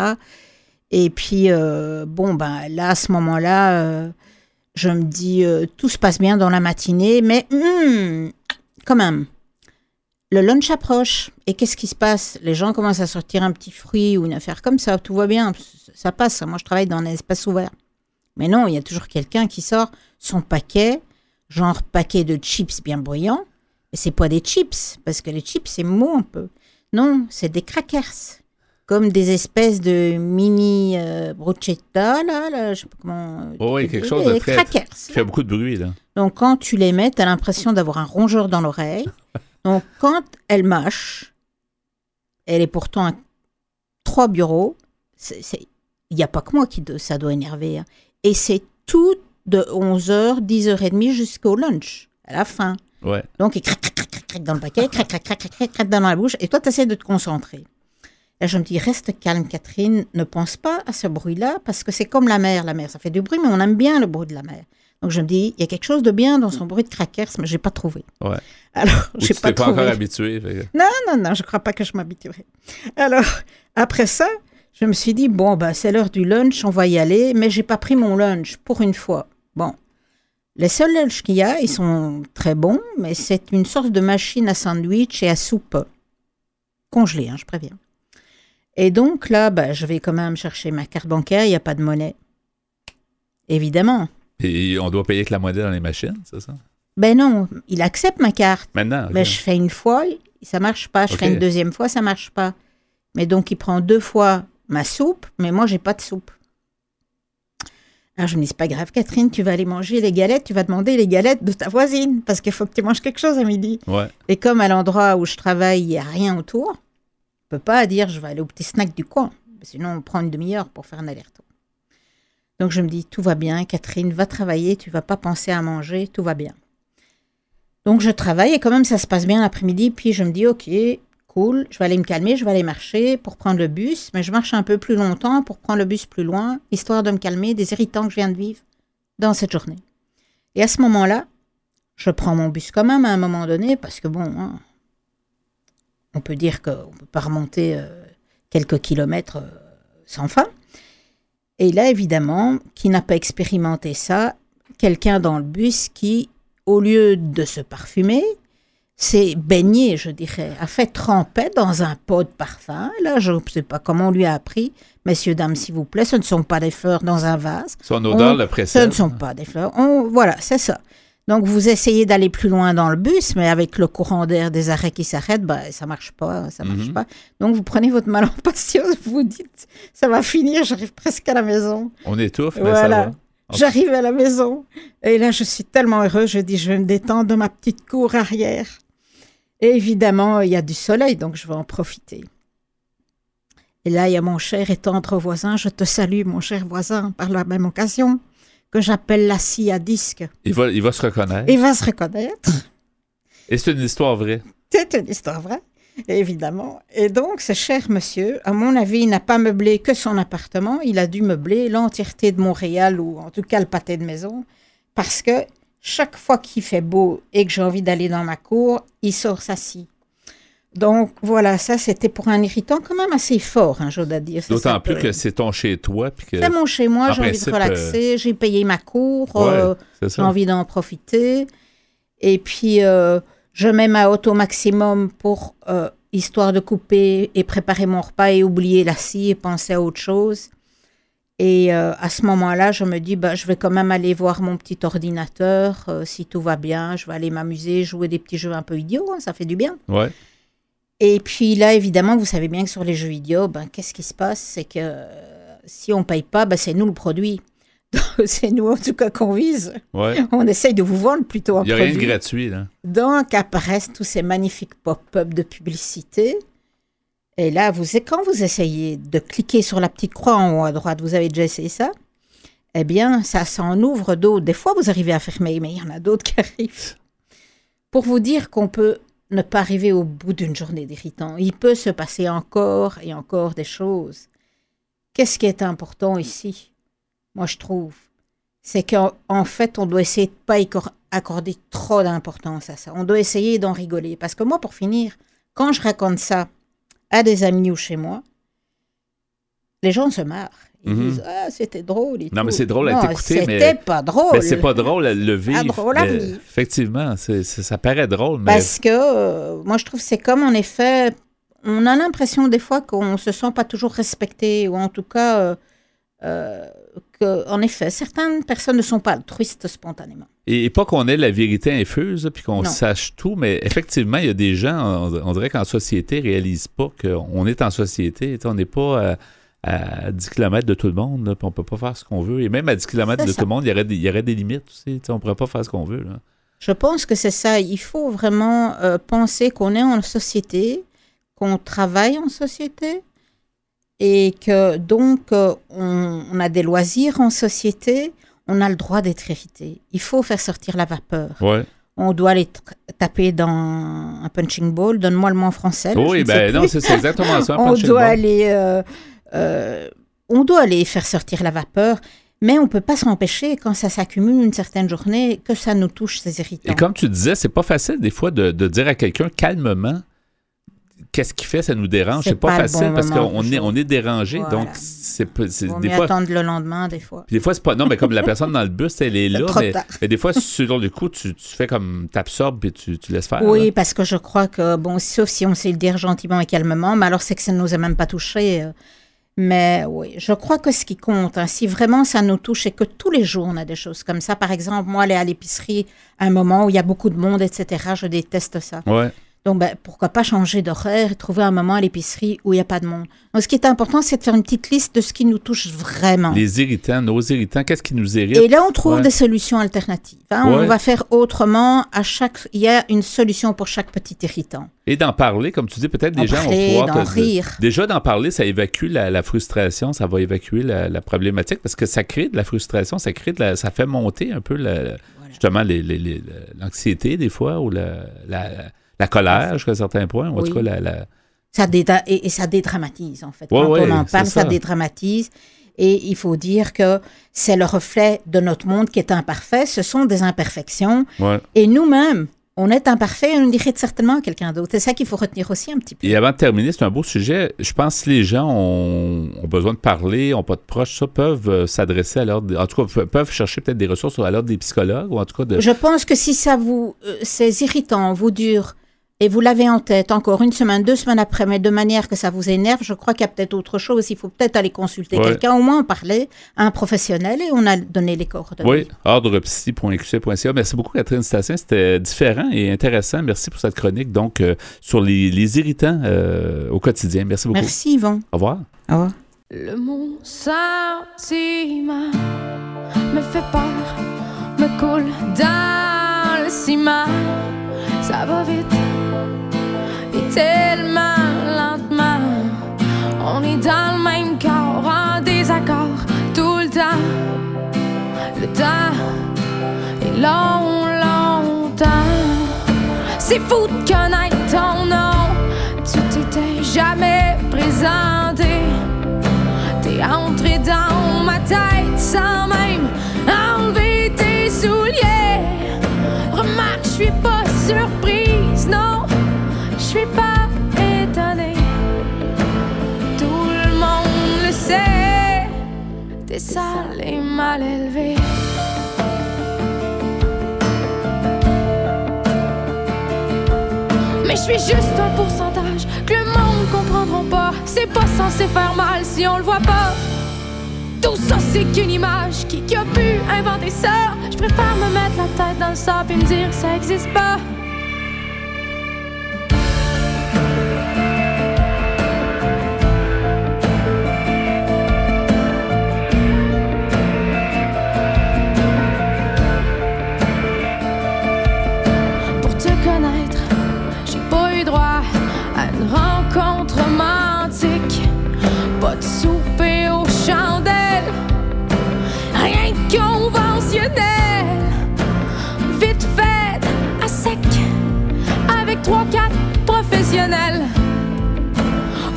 Et puis, euh, bon, ben là, à ce moment-là, euh, je me dis, euh, tout se passe bien dans la matinée, mais hmm, quand même, le lunch approche. Et qu'est-ce qui se passe? Les gens commencent à sortir un petit fruit ou une affaire comme ça, tout va bien, ça passe. Moi, je travaille dans un espace ouvert. Mais non, il y a toujours quelqu'un qui sort son paquet, genre paquet de chips bien bruyants. Mais c'est pas des chips, parce que les chips, c'est mou un peu. Non, c'est des crackers. Comme des espèces de mini euh, bruschetta, là, là, je sais pas comment. Oh oui, quelque chose de très. crackers. qui fait beaucoup de bruit, là. Donc, quand tu les mets, tu as l'impression d'avoir un rongeur dans l'oreille. Donc, quand elle mâche, elle est pourtant à trois bureaux. Il n'y a pas que moi qui ça doit énerver. hein. Et c'est tout de 11h, 10h30 jusqu'au lunch, à la fin. Ouais. Donc, il crac, crac, crac, crac, crac dans le paquet, crac, crac, crac, crac, crac, dans la bouche. Et toi, tu essaies de te concentrer. Là, je me dis, reste calme, Catherine. Ne pense pas à ce bruit-là, parce que c'est comme la mer. La mer, ça fait du bruit, mais on aime bien le bruit de la mer. Donc, je me dis, il y a quelque chose de bien dans son bruit de crackers, mais j'ai pas trouvé. Ouais. Alors, j'ai tu pas t'es pas trouvé. encore habitué. fait Non, non, non, je crois pas que je m'habituerai. Alors, après ça, je me suis dit, bon, ben, c'est l'heure du lunch, on va y aller, mais j'ai pas pris mon lunch pour une fois. Bon. Les seuls lunchs qu'il y a, ils sont très bons, mais c'est une sorte de machine à sandwich et à soupe. Congelée, hein, je préviens. Et donc là, ben, je vais quand même chercher ma carte bancaire, il n'y a pas de monnaie. Évidemment. Et on doit payer avec la monnaie dans les machines, c'est ça? Ben non, il accepte ma carte. Maintenant. Mais ok. je fais une fois, ça marche pas. Je fais une deuxième fois, ça marche pas. Mais donc, il prend deux fois ma soupe, mais moi, j'ai pas de soupe. Alors, je me dis, c'est pas grave, Catherine, tu vas aller manger les galettes, tu vas demander les galettes de ta voisine, parce qu'il faut que tu manges quelque chose à midi. Ouais. Et comme à l'endroit où je travaille, il n'y a rien autour, je peux pas dire, je vais aller au petit snack du coin. Sinon, on prend une demi-heure pour faire un aller-retour. Donc, je me dis, tout va bien, Catherine, va travailler, tu vas pas penser à manger, tout va bien. Donc, je travaille et quand même, ça se passe bien l'après-midi. Puis, je me dis, OK, cool, je vais aller me calmer, je vais aller marcher pour prendre le bus. Mais je marche un peu plus longtemps pour prendre le bus plus loin, histoire de me calmer des irritants que je viens de vivre dans cette journée. Et à ce moment-là, je prends mon bus quand même à un moment donné, parce que bon, hein, on peut dire qu'on ne peut pas remonter euh, quelques kilomètres euh, sans fin. Et là, évidemment, qui n'a pas expérimenté ça, quelqu'un dans le bus qui, au lieu de se parfumer, s'est baigné, je dirais, a fait tremper dans un pot de parfum. Là, je ne sais pas comment on lui a appris. Messieurs, dames, s'il vous plaît, ce ne sont pas des fleurs dans un vase. Son odeur le Ce précède. ne sont pas des fleurs. On- voilà, c'est ça. Donc, vous essayez d'aller plus loin dans le bus, mais avec le courant d'air des arrêts qui s'arrêtent, bah, ça marche pas, ça marche Mhm. pas. Donc, vous prenez votre mal en patience, vous vous dites, ça va finir, j'arrive presque à la maison. On étouffe, mais ça Voilà. va. Ok. J'arrive à la maison. Et là, je suis tellement heureuse, je dis, je vais me détendre dans ma petite cour arrière. Et évidemment, il y a du soleil, donc je vais en profiter. Et là, il y a mon cher et tendre voisin. Je te salue, mon cher voisin, par la même occasion, que j'appelle la scie à disque. Il va, il va se reconnaître. Il va se reconnaître. Et c'est une histoire vraie. C'est une histoire vraie, évidemment. Et donc, ce cher monsieur, à mon avis, il n'a pas meublé que son appartement, il a dû meubler l'entièreté de Montréal, ou en tout cas le pâté de maison, parce que chaque fois qu'il fait beau et que j'ai envie d'aller dans ma cour, il sort sa scie. Donc voilà, ça c'était pour un irritant quand même assez fort, hein, je dois dire. D'autant plus que c'est ton chez-toi. Puis que... C'est mon chez moi, j'ai envie de relaxer, j'ai payé ma cour, Ouais, euh, j'ai envie d'en profiter. Et puis, euh, je mets ma haute au maximum pour, euh, histoire de couper et préparer mon repas et oublier la scie et penser à autre chose. Et euh, à ce moment-là, je me dis, bah, je vais quand même aller voir mon petit ordinateur. euh, si tout va bien, je vais aller m'amuser, jouer des petits jeux un peu idiots, hein, ça fait du bien. Ouais. Et puis là, évidemment, vous savez bien que sur les jeux vidéo, ben, qu'est-ce qui se passe? C'est que euh, si on ne paye pas, ben, c'est nous le produit. [LAUGHS] C'est nous, en tout cas, qu'on vise. Ouais. [LAUGHS] On essaye de vous vendre plutôt un Il n'y a rien de produit. gratuit, là. Donc apparaissent tous ces magnifiques pop-up de publicité. Et là, vous, quand vous essayez de cliquer sur la petite croix en haut à droite, vous avez déjà essayé ça? Eh bien, ça s'en ouvre d'autres. Des fois, vous arrivez à fermer, mais il y en a d'autres [LAUGHS] qui arrivent. Pour vous dire qu'on peut ne pas arriver au bout d'une journée d'irritant. Il peut se passer encore et encore des choses. Qu'est-ce qui est important ici? Moi, je trouve. C'est qu'en en fait, on doit essayer de ne pas accorder trop d'importance à ça. On doit essayer d'en rigoler. Parce que moi, pour finir, quand je raconte ça à des amis ou chez moi, les gens se marrent. Ils Mhm. disent Ah, c'était drôle. et Non, tout. mais c'est drôle à t'écouter, mais- C'était pas drôle. Mais c'est pas drôle à le vivre. drôle à vivre. Effectivement, c'est- c'est- ça paraît drôle, mais Parce que euh, moi, je trouve que c'est comme en effet, on a l'impression des fois qu'on se sent pas toujours respecté, ou en tout cas, euh, euh, que, en effet, certaines personnes ne sont pas altruistes spontanément. Et, et pas qu'on ait la vérité infuse, puis qu'on sache tout, mais effectivement, il y a des gens, on, on dirait qu'en société, ne réalisent pas qu'on est en société. On n'est pas euh, à 10 km de tout le monde, là, puis on peut pas faire ce qu'on veut. Et même à 10 km de ça. tout le monde, il y aurait des, il y aurait des limites aussi. On ne pourrait pas faire ce qu'on veut. Là. Je pense que c'est ça. Il faut vraiment euh, penser qu'on est en société, qu'on travaille en société, et que donc euh, on, on a des loisirs en société. On a le droit d'être irrité. Il faut faire sortir la vapeur. Ouais. On doit aller taper dans un punching ball. Donne-moi le mot en français. là, Oui, ne ben non, c'est exactement ça. [LAUGHS] un on doit ball. aller, euh, euh, on doit aller faire sortir la vapeur, mais on peut pas s'empêcher quand ça s'accumule une certaine journée que ça nous touche ces irritants. Et comme tu disais, c'est pas facile des fois de, de dire à quelqu'un calmement qu'est-ce qu'il fait, ça nous dérange. C'est pas, pas le facile bon parce qu'on est, on est dérangé. Voilà. Donc, c'est des fois. attendre le lendemain des fois. Puis des fois, c'est pas. Non, mais comme la personne dans le bus, elle est là. Mais, des fois, sur le coup, tu, tu fais comme. T'absorbes puis tu, tu laisses faire. Oui, là. parce que je crois que, bon, sauf si on sait le dire gentiment et calmement, mais alors c'est que ça ne nous a même pas touchés. euh. Mais oui, je crois que ce qui compte, hein, si vraiment ça nous touche et que tous les jours on a des choses comme ça, par exemple, moi aller à l'épicerie à un moment où il y a beaucoup de monde, etc., je déteste ça. Ouais. Donc, ben, pourquoi pas changer d'horaire et trouver un moment à l'épicerie où il n'y a pas de monde. Donc, ce qui est important, c'est de faire une petite liste de ce qui nous touche vraiment. Les irritants, nos irritants, qu'est-ce qui nous irrite? Et là, on trouve Ouais. des solutions alternatives. hein. Ouais. On va faire autrement. À chaque, il y a une solution pour chaque petit irritant. Et d'en parler, comme tu dis, peut-être des En gens vont pouvoir. rire. Déjà, d'en parler, ça évacue la, la frustration, ça va évacuer la, la problématique parce que ça crée de la frustration, ça crée de la- ça fait monter un peu la- justement les- les- les- l'anxiété des fois ou la, la, colère jusqu'à un certain point. Ou en Oui. tout cas, la, la- Ça déda- et, et ça dédramatise, en fait. Ouais, Quand ouais, on en c'est parle, ça. ça. dédramatise. Et il faut dire que c'est le reflet de notre monde qui est imparfait. Ce sont des imperfections. ouais. Et nous-mêmes, on est imparfait et on irrite certainement quelqu'un d'autre. C'est ça qu'il faut retenir aussi un petit peu. Et avant de terminer, c'est un beau sujet. Je pense que les gens ont, ont besoin de parler, ont pas de proches, ça, peuvent euh, s'adresser à l'ordre. En tout cas, pe- peuvent chercher peut-être des ressources à l'ordre des psychologues ou en tout cas de. Je pense que si ça vous, euh, ces irritants vous durent et vous l'avez en tête encore une semaine, deux semaines après, mais de manière que ça vous énerve, je crois qu'il y a peut-être autre chose. Il faut peut-être aller consulter Ouais. quelqu'un, au moins en parler à un professionnel et on a donné les coordonnées. Oui, ordrepsy.qc.ca. Merci beaucoup, Catherine Stassin. C'était différent et intéressant. Merci pour cette chronique, donc, euh, sur les, les irritants euh, au quotidien. Merci beaucoup. Merci Yvon. Au revoir. Au revoir. Le mot sentiment me fait peur, me coule dans le ciment. Ça va vite tellement lentement. On est dans le même corps, en désaccord tout le temps. Le temps est long, longtemps. C'est fou de connaître t'es sale et mal élevé. Mais je suis juste un pourcentage que le monde comprendront pas. C'est pas censé faire mal si on le voit pas. Tout ça, c'est qu'une image. Qui, qui a pu inventer ça? Je préfère me mettre la tête dans le sable et me dire que ça existe pas. droit à une rencontre romantique. Pas de souper aux chandelles, rien de conventionnel. Vite fait, à sec, avec trois, quatre professionnels.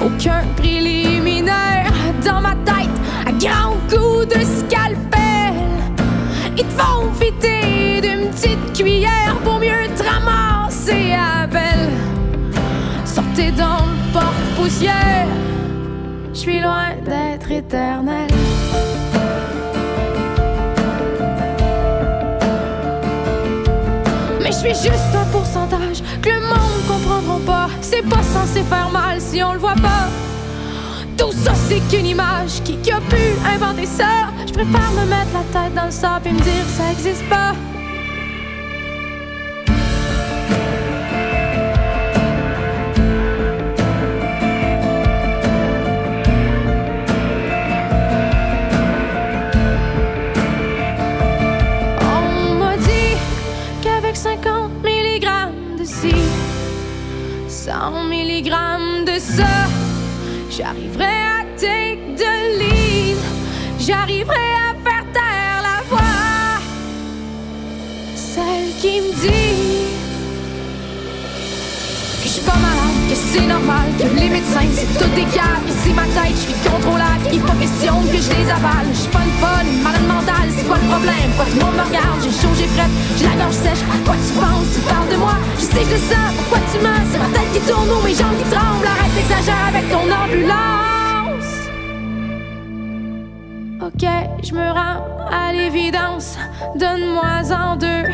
Aucun préliminaire dans ma tête, à grand coup de scalpel. Ils te vont fitter d'une petite cuillère pour je suis loin d'être éternel. Mais je suis juste un pourcentage que le monde comprendra pas. C'est pas censé faire mal si on le voit pas. Tout ça, c'est qu'une image. Qui, qui a pu inventer ça? Je préfère me mettre la tête dans le sable et me dire ça existe pas. 100 mg de ça, j'arriverai à take de lead, j'arriverai à faire taire la voix, celle qui me dit c'est normal, que les médecins c'est tout des ici ma tête, je suis contrôlable, il pas question que je les avale, je suis pas une folle, malade mentale, c'est quoi le problème, pourquoi tout le monde me regarde, j'ai chaud, j'ai fret, j'ai la gorge sèche, quoi tu penses, tu parles de moi, je sais que je le sens, pourquoi tu mens, c'est ma tête qui tourne ou mes jambes qui tremblent, arrête d'exagérer avec ton ambulance. Ok, je me rends à l'évidence, donne-moi en deux,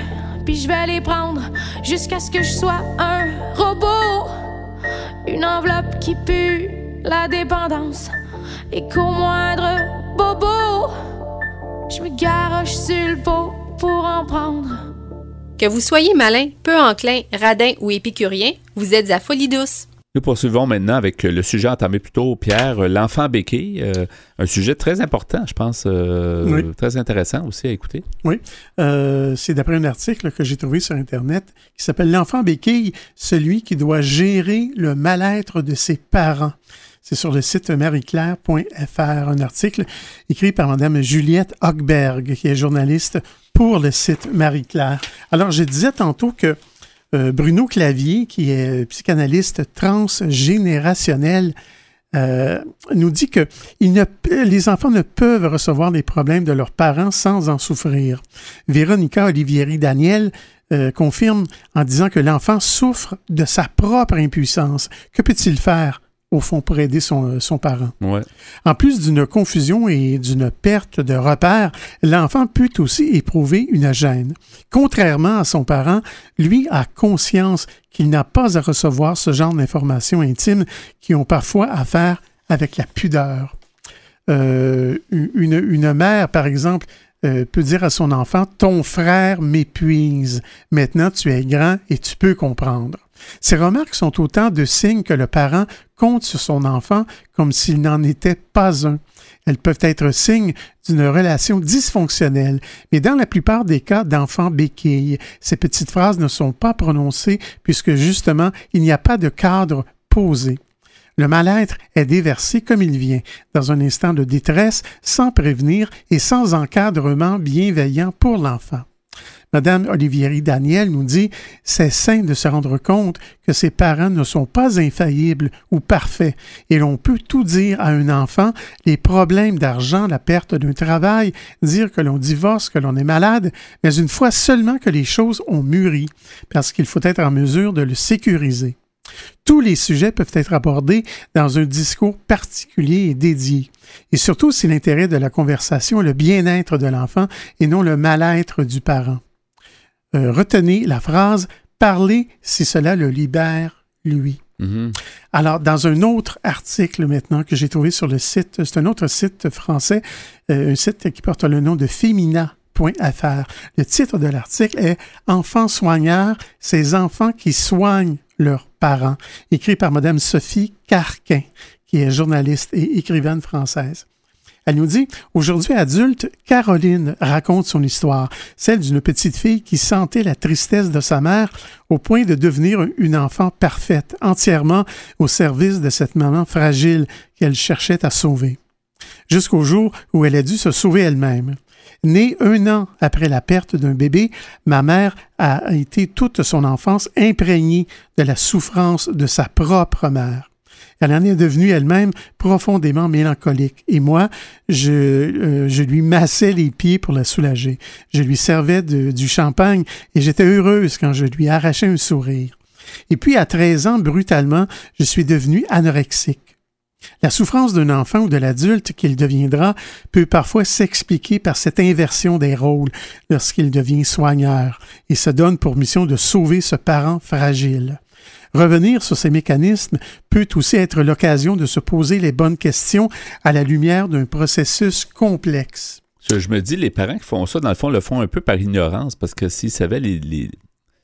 puis je vais les prendre jusqu'à ce que je sois un robot. Une enveloppe qui pue la dépendance et qu'au moindre bobo, je me garoche sur le pot pour en prendre. Que vous soyez malin, peu enclin, radin ou épicurien, vous êtes à folie douce. Nous poursuivons maintenant avec le sujet entamé plus tôt, Pierre, l'enfant béquille. euh, un sujet très important, je pense, euh, Oui. très intéressant aussi à écouter. Oui, Euh, c'est d'après un article que j'ai trouvé sur Internet qui s'appelle L'enfant béquille, celui qui doit gérer le mal-être de ses parents. C'est sur le site marieclaire.fr, un article écrit par Mme Juliette Hochberg, qui est journaliste pour le site Marie-Claire. Alors, je disais tantôt que euh, Bruno Clavier, qui est psychanalyste transgénérationnel, euh, nous dit que les enfants ne peuvent recevoir les problèmes de leurs parents sans en souffrir. Véronica Olivieri-Daniel euh, confirme en disant que l'enfant souffre de sa propre impuissance. Que peut-il faire, au fond, pour aider son, son parent? Ouais. En plus d'une confusion et d'une perte de repères, l'enfant peut aussi éprouver une gêne. Contrairement à son parent, lui a conscience qu'il n'a pas à recevoir ce genre d'informations intimes qui ont parfois à faire avec la pudeur. Euh, une, une mère, par exemple, euh, peut dire à son enfant, Ton frère m'épuise. Maintenant, tu es grand et tu peux comprendre. Ces remarques sont autant de signes que le parent compte sur son enfant comme s'il n'en était pas un. Elles peuvent être signes d'une relation dysfonctionnelle, mais dans la plupart des cas d'enfants béquilles, ces petites phrases ne sont pas prononcées puisque justement, il n'y a pas de cadre posé. Le mal-être est déversé comme il vient, dans un instant de détresse, sans prévenir et sans encadrement bienveillant pour l'enfant. Madame Olivieri Daniel nous dit c'est sain de se rendre compte que ses parents ne sont pas infaillibles ou parfaits et l'on peut tout dire à un enfant les problèmes d'argent, la perte d'un travail, dire que l'on divorce, que l'on est malade, mais une fois seulement que les choses ont mûri, parce qu'il faut être en mesure de le sécuriser. Tous les sujets peuvent être abordés dans un discours particulier et dédié. Et surtout si l'intérêt de la conversation est le bien-être de l'enfant et non le mal-être du parent. Euh, retenez la phrase Parlez si cela le libère, lui. Mhm. Alors, dans un autre article maintenant que j'ai trouvé sur le site, c'est un autre site français, euh, un site qui porte le nom de Femina.fr. Le titre de l'article est Enfants soigneurs, ces enfants qui soignent leurs parents, écrit par Madame Sophie Carquin, qui est journaliste et écrivaine française. Elle nous dit, aujourd'hui adulte, Caroline raconte son histoire, celle d'une petite fille qui sentait la tristesse de sa mère au point de devenir une enfant parfaite, entièrement au service de cette maman fragile qu'elle cherchait à sauver. Jusqu'au jour où elle a dû se sauver elle-même. Née un an après la perte d'un bébé, ma mère a été toute son enfance imprégnée de la souffrance de sa propre mère. Elle en est devenue elle-même profondément mélancolique. Et moi, je, euh, je, lui massais les pieds pour la soulager. Je lui servais du champagne et j'étais heureuse quand je lui arrachais un sourire. Et puis, à 13 ans, brutalement, je suis devenue anorexique. La souffrance d'un enfant ou de l'adulte qu'il deviendra peut parfois s'expliquer par cette inversion des rôles lorsqu'il devient soigneur et se donne pour mission de sauver ce parent fragile. Revenir sur ces mécanismes peut aussi être l'occasion de se poser les bonnes questions à la lumière d'un processus complexe. Je me dis, les parents qui font ça, dans le fond, le font un peu par ignorance, parce que s'ils savaient les,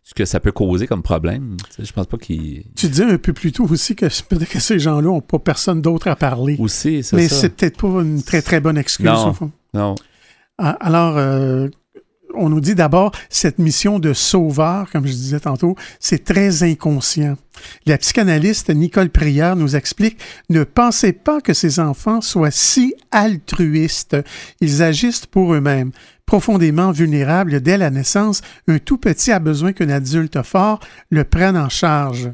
ce que ça peut causer comme problème, je pense pas qu'ils... Tu disais un peu plus tôt aussi que [LAUGHS] peut-être que ces gens-là n'ont pas personne d'autre à parler. Aussi, c'est Mais c'est peut-être pas une très, très bonne excuse, non, au fond. Non. Ah, alors, euh, on nous dit d'abord, cette mission de sauveur, comme je disais tantôt, c'est très inconscient. La psychanalyste Nicole Prière nous explique, ne pensez pas que ces enfants soient si altruistes. Ils agissent pour eux-mêmes. Profondément vulnérables dès la naissance, un tout petit a besoin qu'un adulte fort le prenne en charge.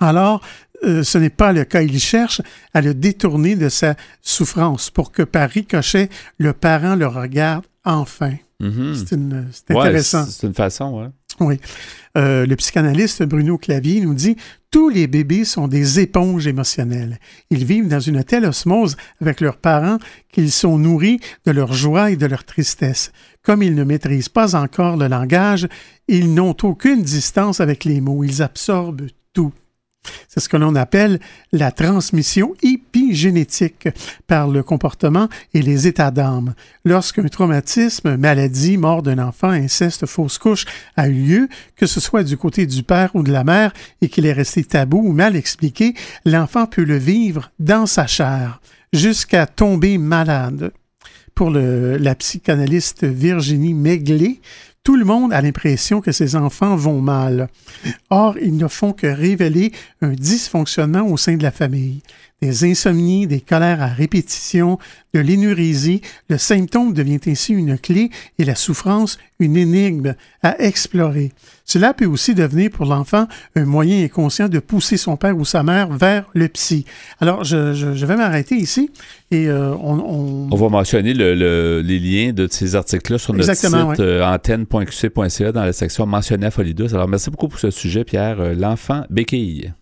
Alors, euh, ce n'est pas le cas. Il cherche à le détourner de sa souffrance pour que par ricochet, le parent le regarde enfin. Mhm. C'est intéressant. c'est une façon, oui. Oui. Euh, le psychanalyste Bruno Clavier nous dit Tous les bébés sont des éponges émotionnelles. Ils vivent dans une telle osmose avec leurs parents qu'ils sont nourris de leur joie et de leur tristesse. Comme ils ne maîtrisent pas encore le langage, ils n'ont aucune distance avec les mots. Ils absorbent tout. C'est ce que l'on appelle la transmission épigénétique par le comportement et les états d'âme. Lorsqu'un traumatisme, maladie, mort d'un enfant, inceste, fausse couche a eu lieu, que ce soit du côté du père ou de la mère et qu'il est resté tabou ou mal expliqué, l'enfant peut le vivre dans sa chair jusqu'à tomber malade. Pour la psychanalyste Virginie Megley, tout le monde a l'impression que ses enfants vont mal. Or, ils ne font que révéler un dysfonctionnement au sein de la famille. Des insomnies, des colères à répétition, de l'énurésie, le symptôme devient ainsi une clé et la souffrance une énigme à explorer. Cela peut aussi devenir pour l'enfant un moyen inconscient de pousser son père ou sa mère vers le psy. Alors, je, vais m'arrêter ici et euh, on, on... va mentionner les liens de ces articles-là sur notre site euh, antenne.qc.ca dans la section mentionnée à Folie Alors, merci beaucoup pour ce sujet, Pierre. Euh, l'enfant béquille.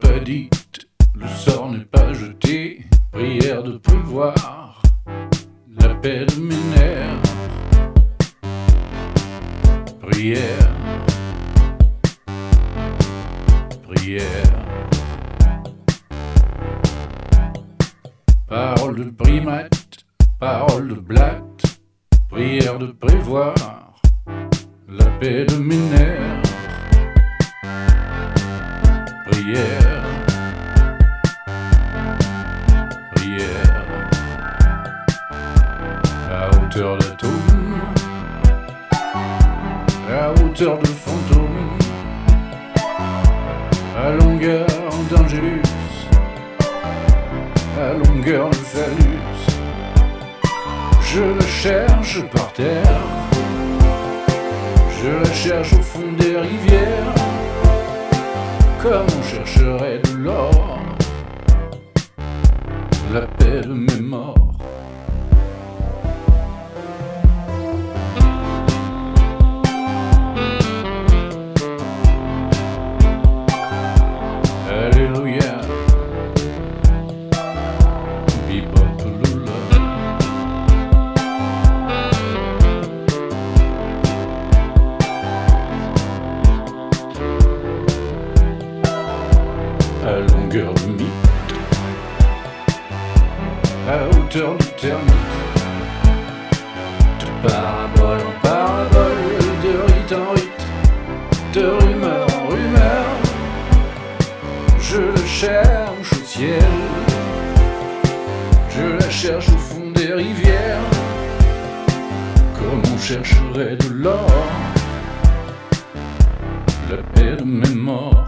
Pas dite, le sort n'est pas jeté, prière de prévoir la paix de mes nerfs. Prière, prière. Parole de primate, parole de blatte, prière de prévoir. La paix de mes nerfs prière, prière, à hauteur d'atome, à hauteur de fantôme, à longueur d'angélus, à longueur de phallus, je la cherche par terre, je la cherche au fond des rivières comme on chercherait de l'or, la paix de mes morts. Cherche au fond des rivières. Comme on chercherait de l'or? La paix de mes morts.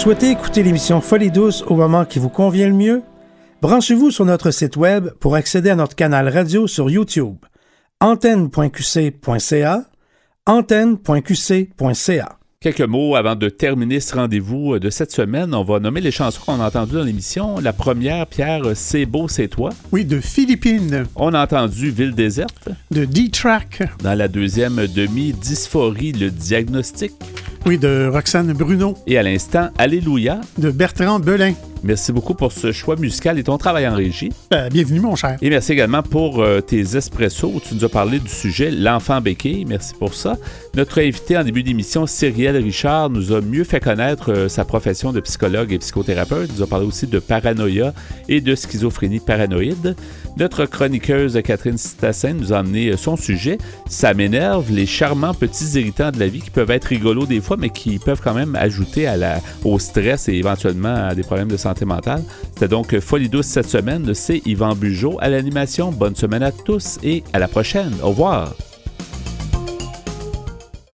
Souhaitez écouter l'émission Folie douce au moment qui vous convient le mieux? Branchez-vous sur notre site web pour accéder à notre canal radio sur YouTube. antenne.qc.ca antenne.qc.ca Quelques mots avant de terminer ce rendez-vous de cette semaine. On va nommer les chansons qu'on a entendues dans l'émission. La première, Pierre, C'est beau, c'est toi. Oui, de Philippines. On a entendu Ville déserte. De D-Track. Dans la deuxième demi, Dysphorie, le diagnostic. Oui, de Roxane Bruno. Et à l'instant, Alléluia. De Bertrand Belin. Merci beaucoup pour ce choix musical et ton travail en régie. Euh, bienvenue, mon cher. Et merci également pour euh, tes espressos. Tu nous as parlé du sujet L'enfant béquille. Merci pour ça. Notre invité en début d'émission, Cyrielle Richard, nous a mieux fait connaître euh, sa profession de psychologue et psychothérapeute. Il nous a parlé aussi de paranoïa et de schizophrénie paranoïde. Notre chroniqueuse Catherine Stassin nous a amené son sujet. Ça m'énerve, les charmants petits irritants de la vie qui peuvent être rigolos des fois, mais qui peuvent quand même ajouter à la, au stress et éventuellement à des problèmes de santé mentale. C'était donc Folie douce cette semaine. C'est Yvan Bugeaud à l'animation. Bonne semaine à tous et à la prochaine. Au revoir.